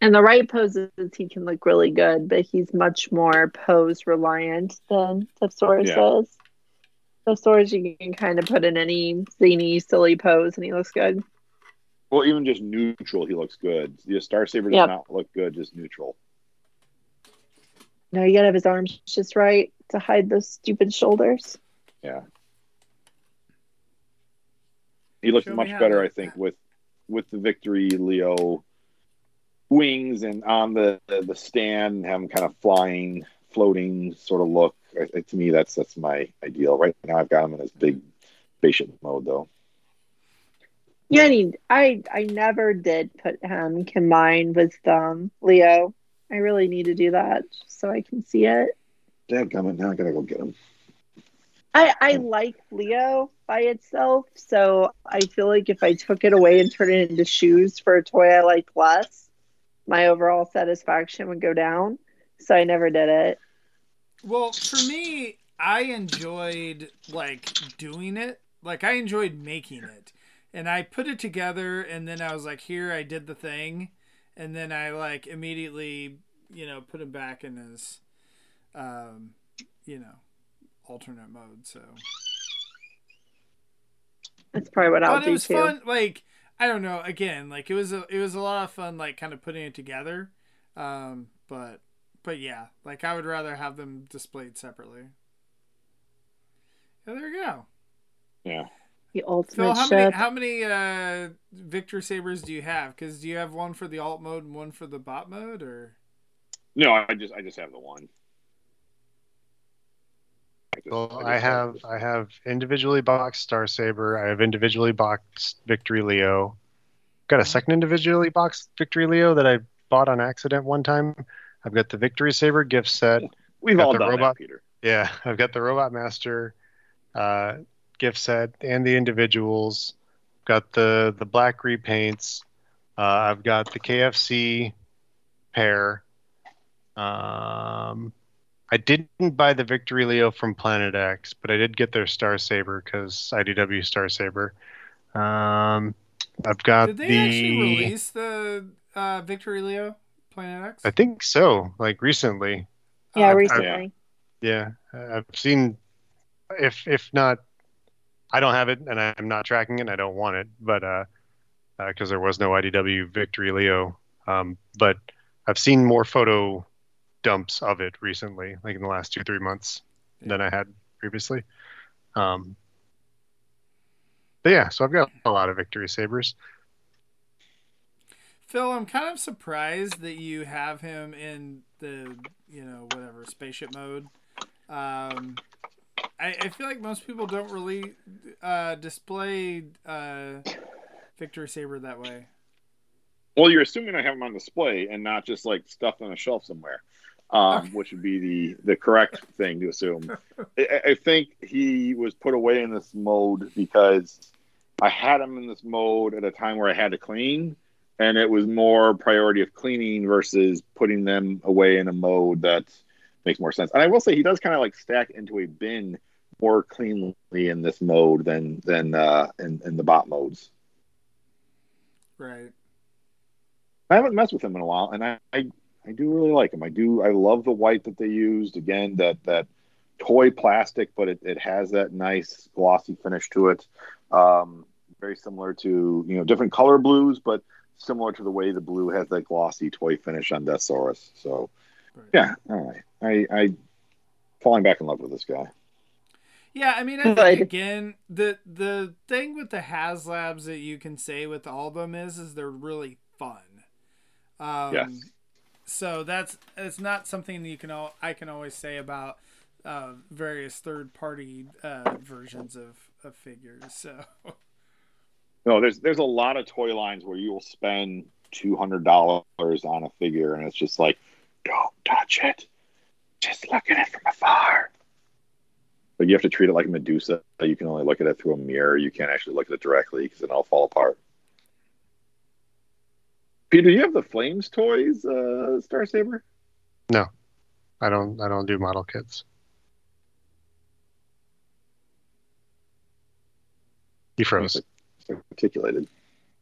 And the right poses, he can look really good, but he's much more pose reliant than Deathsaurus Yeah. is. Deathsaurus, you can kind of put in any zany, silly pose and he looks good. Well, even just neutral, he looks good. The Star Saber does Yep. not look good just neutral. No, you gotta have his arms just right to hide those stupid shoulders. Yeah. He looks Show much better, I think, with with the victory Leo wings and on the the stand, have him kind of flying, floating sort of look. I, I- to me, that's that's my ideal. Right now, I've got him in his big spaceship mode, though. Yeah, I mean, I I never did put him combined with um Leo. I really need to do that so I can see it. Dadgummit, now I gotta go get him. I I like Leo by itself, so I feel like if I took it away and turned it into shoes for a toy I like less, my overall satisfaction would go down. So I never did it. Well, for me, I enjoyed like doing it. Like I enjoyed making it. And I put it together and then I was like, here I did the thing and then I like immediately, you know, put him back in his um, you know, alternate mode. So That's probably what I'll but it do was too. fun like I don't know, again, like it was a it was a lot of fun like kind of putting it together. Um, but but yeah, like I would rather have them displayed separately. Yeah, there you go. Yeah. The Phil, ultimate how many how many uh, Victory Sabers do you have? Because do you have one for the alt mode and one for the bot mode, or No, I just I just have the one. I just- Well, just I have I have individually boxed Star Saber. I have individually boxed Victory Leo. Got a second individually boxed Victory Leo that I bought on accident one time. I've got the Victory Saber gift set. We've got all the done robot- that, Peter. Yeah, I've got the Robot Master uh, gift set and the individuals. Got the the black repaints. Uh, I've got the KFC pair. Um, I didn't buy the Victory Leo from Planet X, but I did get their Star Saber because IDW Star Saber. Um, I've got Did they the. actually release the uh, Victory Leo Planet X? I think so. Like recently. Yeah, Uh, recently. Yeah, I've seen. If if not, I don't have it, and I'm not tracking it. and I don't want it, but uh, because there was no IDW Victory Leo. Um, but I've seen more photo dumps of it recently, like in the last two three months, than I had previously. Um, but yeah, so I've got a lot of Victory Sabers. Phil, I'm kind of surprised that you have him in the, you know, whatever, spaceship mode. Um, I, I feel like most people don't really uh, display uh, Victory Saber that way. Well, you're assuming I have them on display and not just like stuffed on a shelf somewhere, um, Okay. which would be the the correct thing to assume. I, I think he was put away in this mode because I had him in this mode at a time where I had to clean, and it was more priority of cleaning versus putting them away in a mode that makes more sense. And I will say he does kind of like stack into a bin more cleanly in this mode than than uh, in in the bot modes. Right. I haven't messed with him in a while, and I, I I do really like them. I do I love the white that they used. Again, that that toy plastic, but it, it has that nice glossy finish to it. Um, very similar to you know different color blues, but similar to the way the blue has that glossy toy finish on Deathsaurus. So Right. yeah, all right. I I falling back in love with this guy. Yeah, I mean, I think again, the the thing with the HasLabs that you can say with all of them is, is they're really fun. Um, Yes. So that's it's not something that you can all I can always say about uh, various third party uh, versions of, of figures. So No, there's there's a lot of toy lines where you will spend two hundred dollars on a figure, and it's just like, don't touch it, just look at it from afar. But you have to treat it like a Medusa. You can only look at it through a mirror. You can't actually look at it directly because it'll fall apart. Peter, you have the Flames toys, uh, Star Saber. No, I don't I don't do model kits. You froze. It's articulated.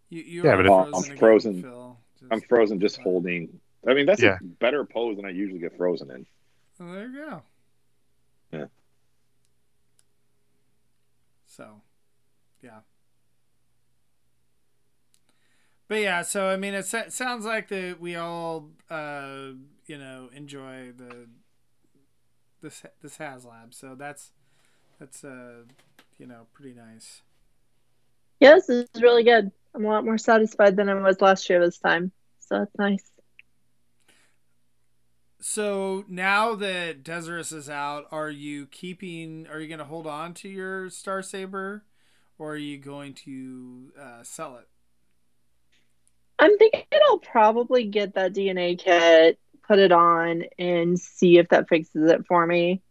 you you Yeah, are but frozen I'm frozen. Phil. Just- I'm frozen, just holding. I mean, that's Yeah. a better pose than I usually get frozen in. Well, there you go. Yeah. So, yeah. But yeah, so I mean, it sa- sounds like that we all, uh, you know, enjoy the this this HasLab. So that's that's uh, you know, pretty nice. Yes, this is really good. I'm a lot more satisfied than I was last year this time. So that's nice. So now that Deathsaurus is out, are you keeping? Are you going to hold on to your Star Saber, or are you going to uh, sell it? I'm thinking I'll probably get that DNA kit, put it on, and see if that fixes it for me.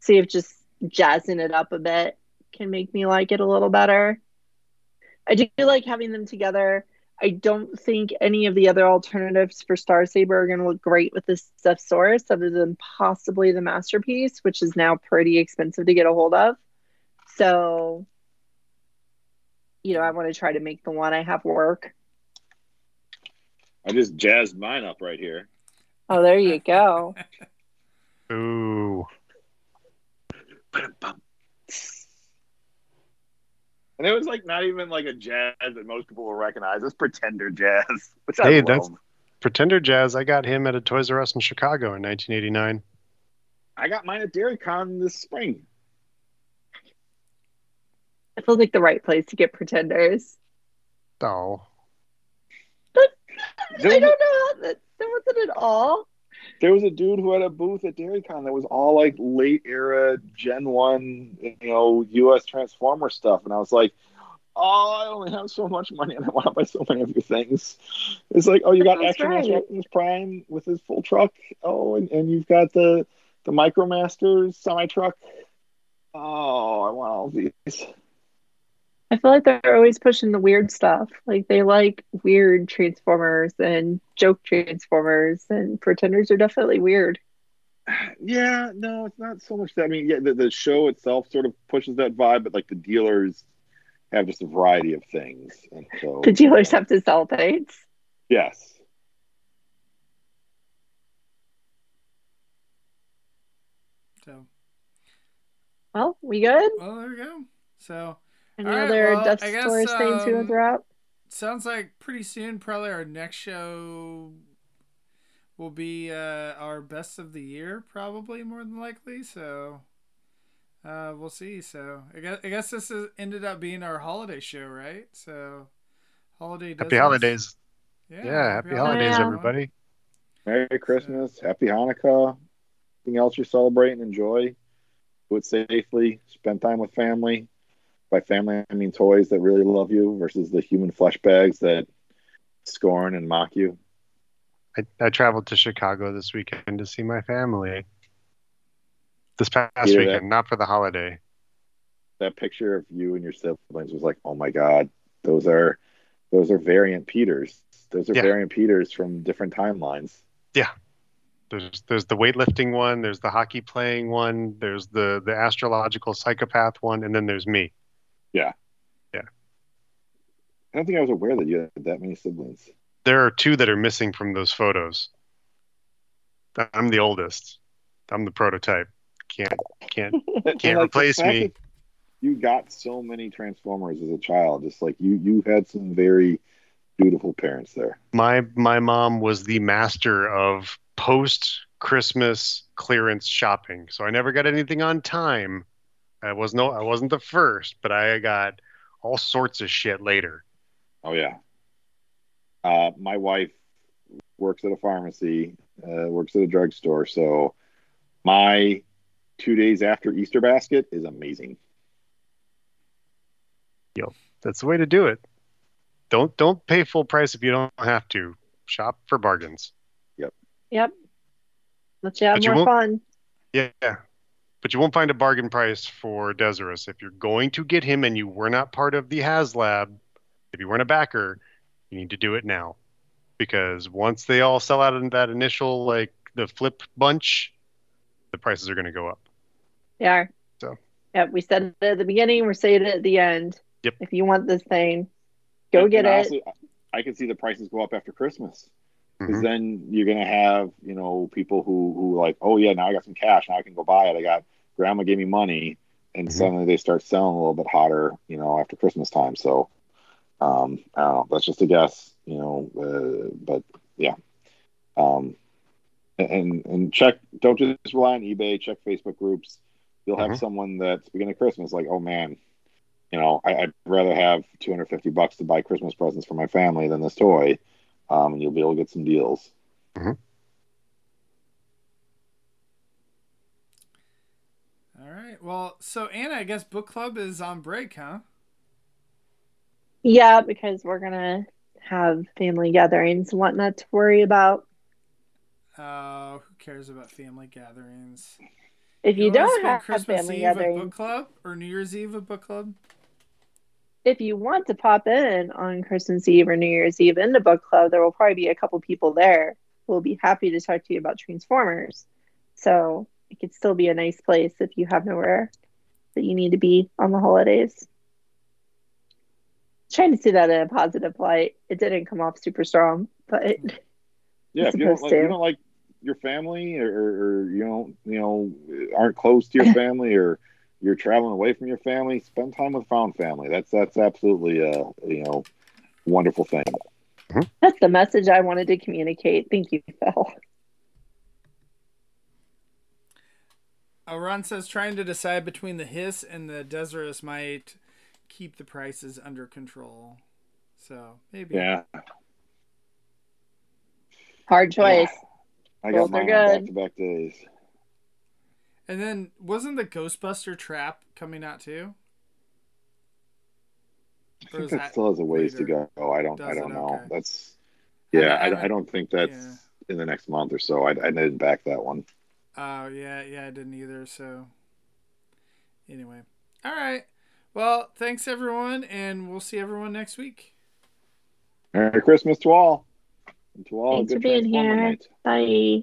See if just jazzing it up a bit can make me like it a little better. I do like having them together. I don't think any of the other alternatives for Star Saber are going to look great with this Deathsaurus, other than possibly the masterpiece, which is now pretty expensive to get a hold of. So, you know, I want to try to make the one I have work. I just jazzed mine up right here. Oh, there you go. Ooh. And it was like not even like a jazz that most people will recognize. It's pretender jazz, which Hey, I that's- love. Pretender Jazz, I got him at a Toys R Us in Chicago in 1989. I got mine at Dairy Con this spring. It feels like the right place to get pretenders. Oh. I There don't was, know how that, that wasn't at all. there was a dude who had a booth at Dairy Con that was all like late era Gen 1, you know, US Transformer stuff. And I was like, oh, I only have so much money and I want to buy so many of your things. It's like, oh, you got That's Action right. Optimus Prime with his full truck. Oh, and, and you've got the, the Micromasters semi truck. Oh, I want all these. I feel like they're always pushing the weird stuff. Like they like weird Transformers and joke Transformers, and pretenders are definitely weird. Yeah, no, it's not so much that. I mean, yeah, the, the show itself sort of pushes that vibe, but like the dealers have just a variety of things. And so The dealers have to sell things. yes. So, Well, we good? well, there we go. So, Any All right, other well, Dutch I guess, stores things you want um, to throw out? sounds like pretty soon, probably our next show will be uh, our best of the year, probably more than likely. So, uh, we'll see. So, I guess I guess this is, ended up being our holiday show, right? So, holiday. Happy deserts. holidays. Yeah, Yeah, happy holidays, Yeah. everybody. Merry Christmas, Happy Hanukkah. Anything else you celebrate and enjoy? Do it safely. Spend time with family. By family, I mean toys that really love you versus the human flesh bags that scorn and mock you. I, I traveled to Chicago this weekend to see my family. This past that? weekend, not for the holiday. That picture of you and your siblings was like, oh my god, those are those are variant Peters. Those are Yeah. variant Peters from different timelines. Yeah. There's there's the weightlifting one, there's the hockey playing one, there's the the astrological psychopath one, and then there's me. I don't think I was aware that you had that many siblings. There are two that are missing from those photos. I'm the oldest. I'm the prototype. Can't can't Can't like, replace me. You got so many Transformers as a child. Just like you, you had some very beautiful parents there. my my mom was the master of post Christmas clearance shopping. So I never got anything on time. I was no I wasn't the first, but I got all sorts of shit later. Oh yeah. Uh, my wife works at a pharmacy, uh, works at a drugstore, so my two days after Easter basket is amazing. Yep. That's the way to do it. Don't don't pay full price if you don't have to. Shop for bargains. Yep. Yep. Let's have But more fun. Yeah. But you won't find a bargain price for Deathsaurus. If you're going to get him and you were not part of the HasLab, if you weren't a backer, you need to do it now. Because once they all sell out in that initial like the flip bunch, the prices are gonna go up. Yeah. So. Yep. We said it at the beginning. We're saying it at the end. Yep. If you want this thing, go And- get and it. honestly, I can see the prices go up after Christmas. Because Mhm. then you're gonna have you know people who who like oh yeah now I got some cash. Now I can go buy it. I got grandma gave me money and Mhm. suddenly they start selling a little bit hotter you know after Christmas time. So um I don't know. That's just a guess you know uh, but yeah. Um and and check don't just rely on eBay. Check Facebook groups. You'll have Mhm. someone that's beginning of Christmas like oh man you know I, I'd rather have 250 bucks to buy Christmas presents for my family than this toy um, and you'll be able to get some deals. All right. Well, so Anna, I guess book club is on break, huh? Yeah, because we're gonna have family gatherings and whatnot to worry about. Uh, who cares about family gatherings? If you, wanna don't have Christmas family Eve at gatherings, book club or New Year's Eve at book club, if you want to pop in on Christmas Eve or New Year's Eve in the book club, there will probably be a couple people there who will be happy to talk to you about Transformers. So it could still be a nice place if you have nowhere that you need to be on the holidays. Trying to see that in a positive light. It didn't come off super strong, but Yeah, if you don't like, you don't like your family, or, or you don't, you know, aren't close to your family, or you're traveling away from your family, spend time with found family. That's that's absolutely a you know wonderful thing. that's the message I wanted to communicate. Thank you, Phil. uh, Ron says trying to decide between the HISS and the Deathsaurus might keep the prices under control. So maybe. Yeah, Hard choice. I Both got are mine on good. back to back days. And then wasn't the Ghostbuster trap coming out too? I think is that that still has a ways to later? go. I don't, I don't it? know. Okay. That's yeah, I I, I don't think that's yeah. in the next month or so. I, I didn't back that one. Oh yeah, yeah, I didn't either. So anyway, all right. Well, thanks everyone, and we'll see everyone next week. Merry Christmas to all. And to all, a Thanks good for being here. night. Bye.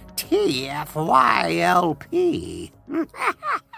TFYLP.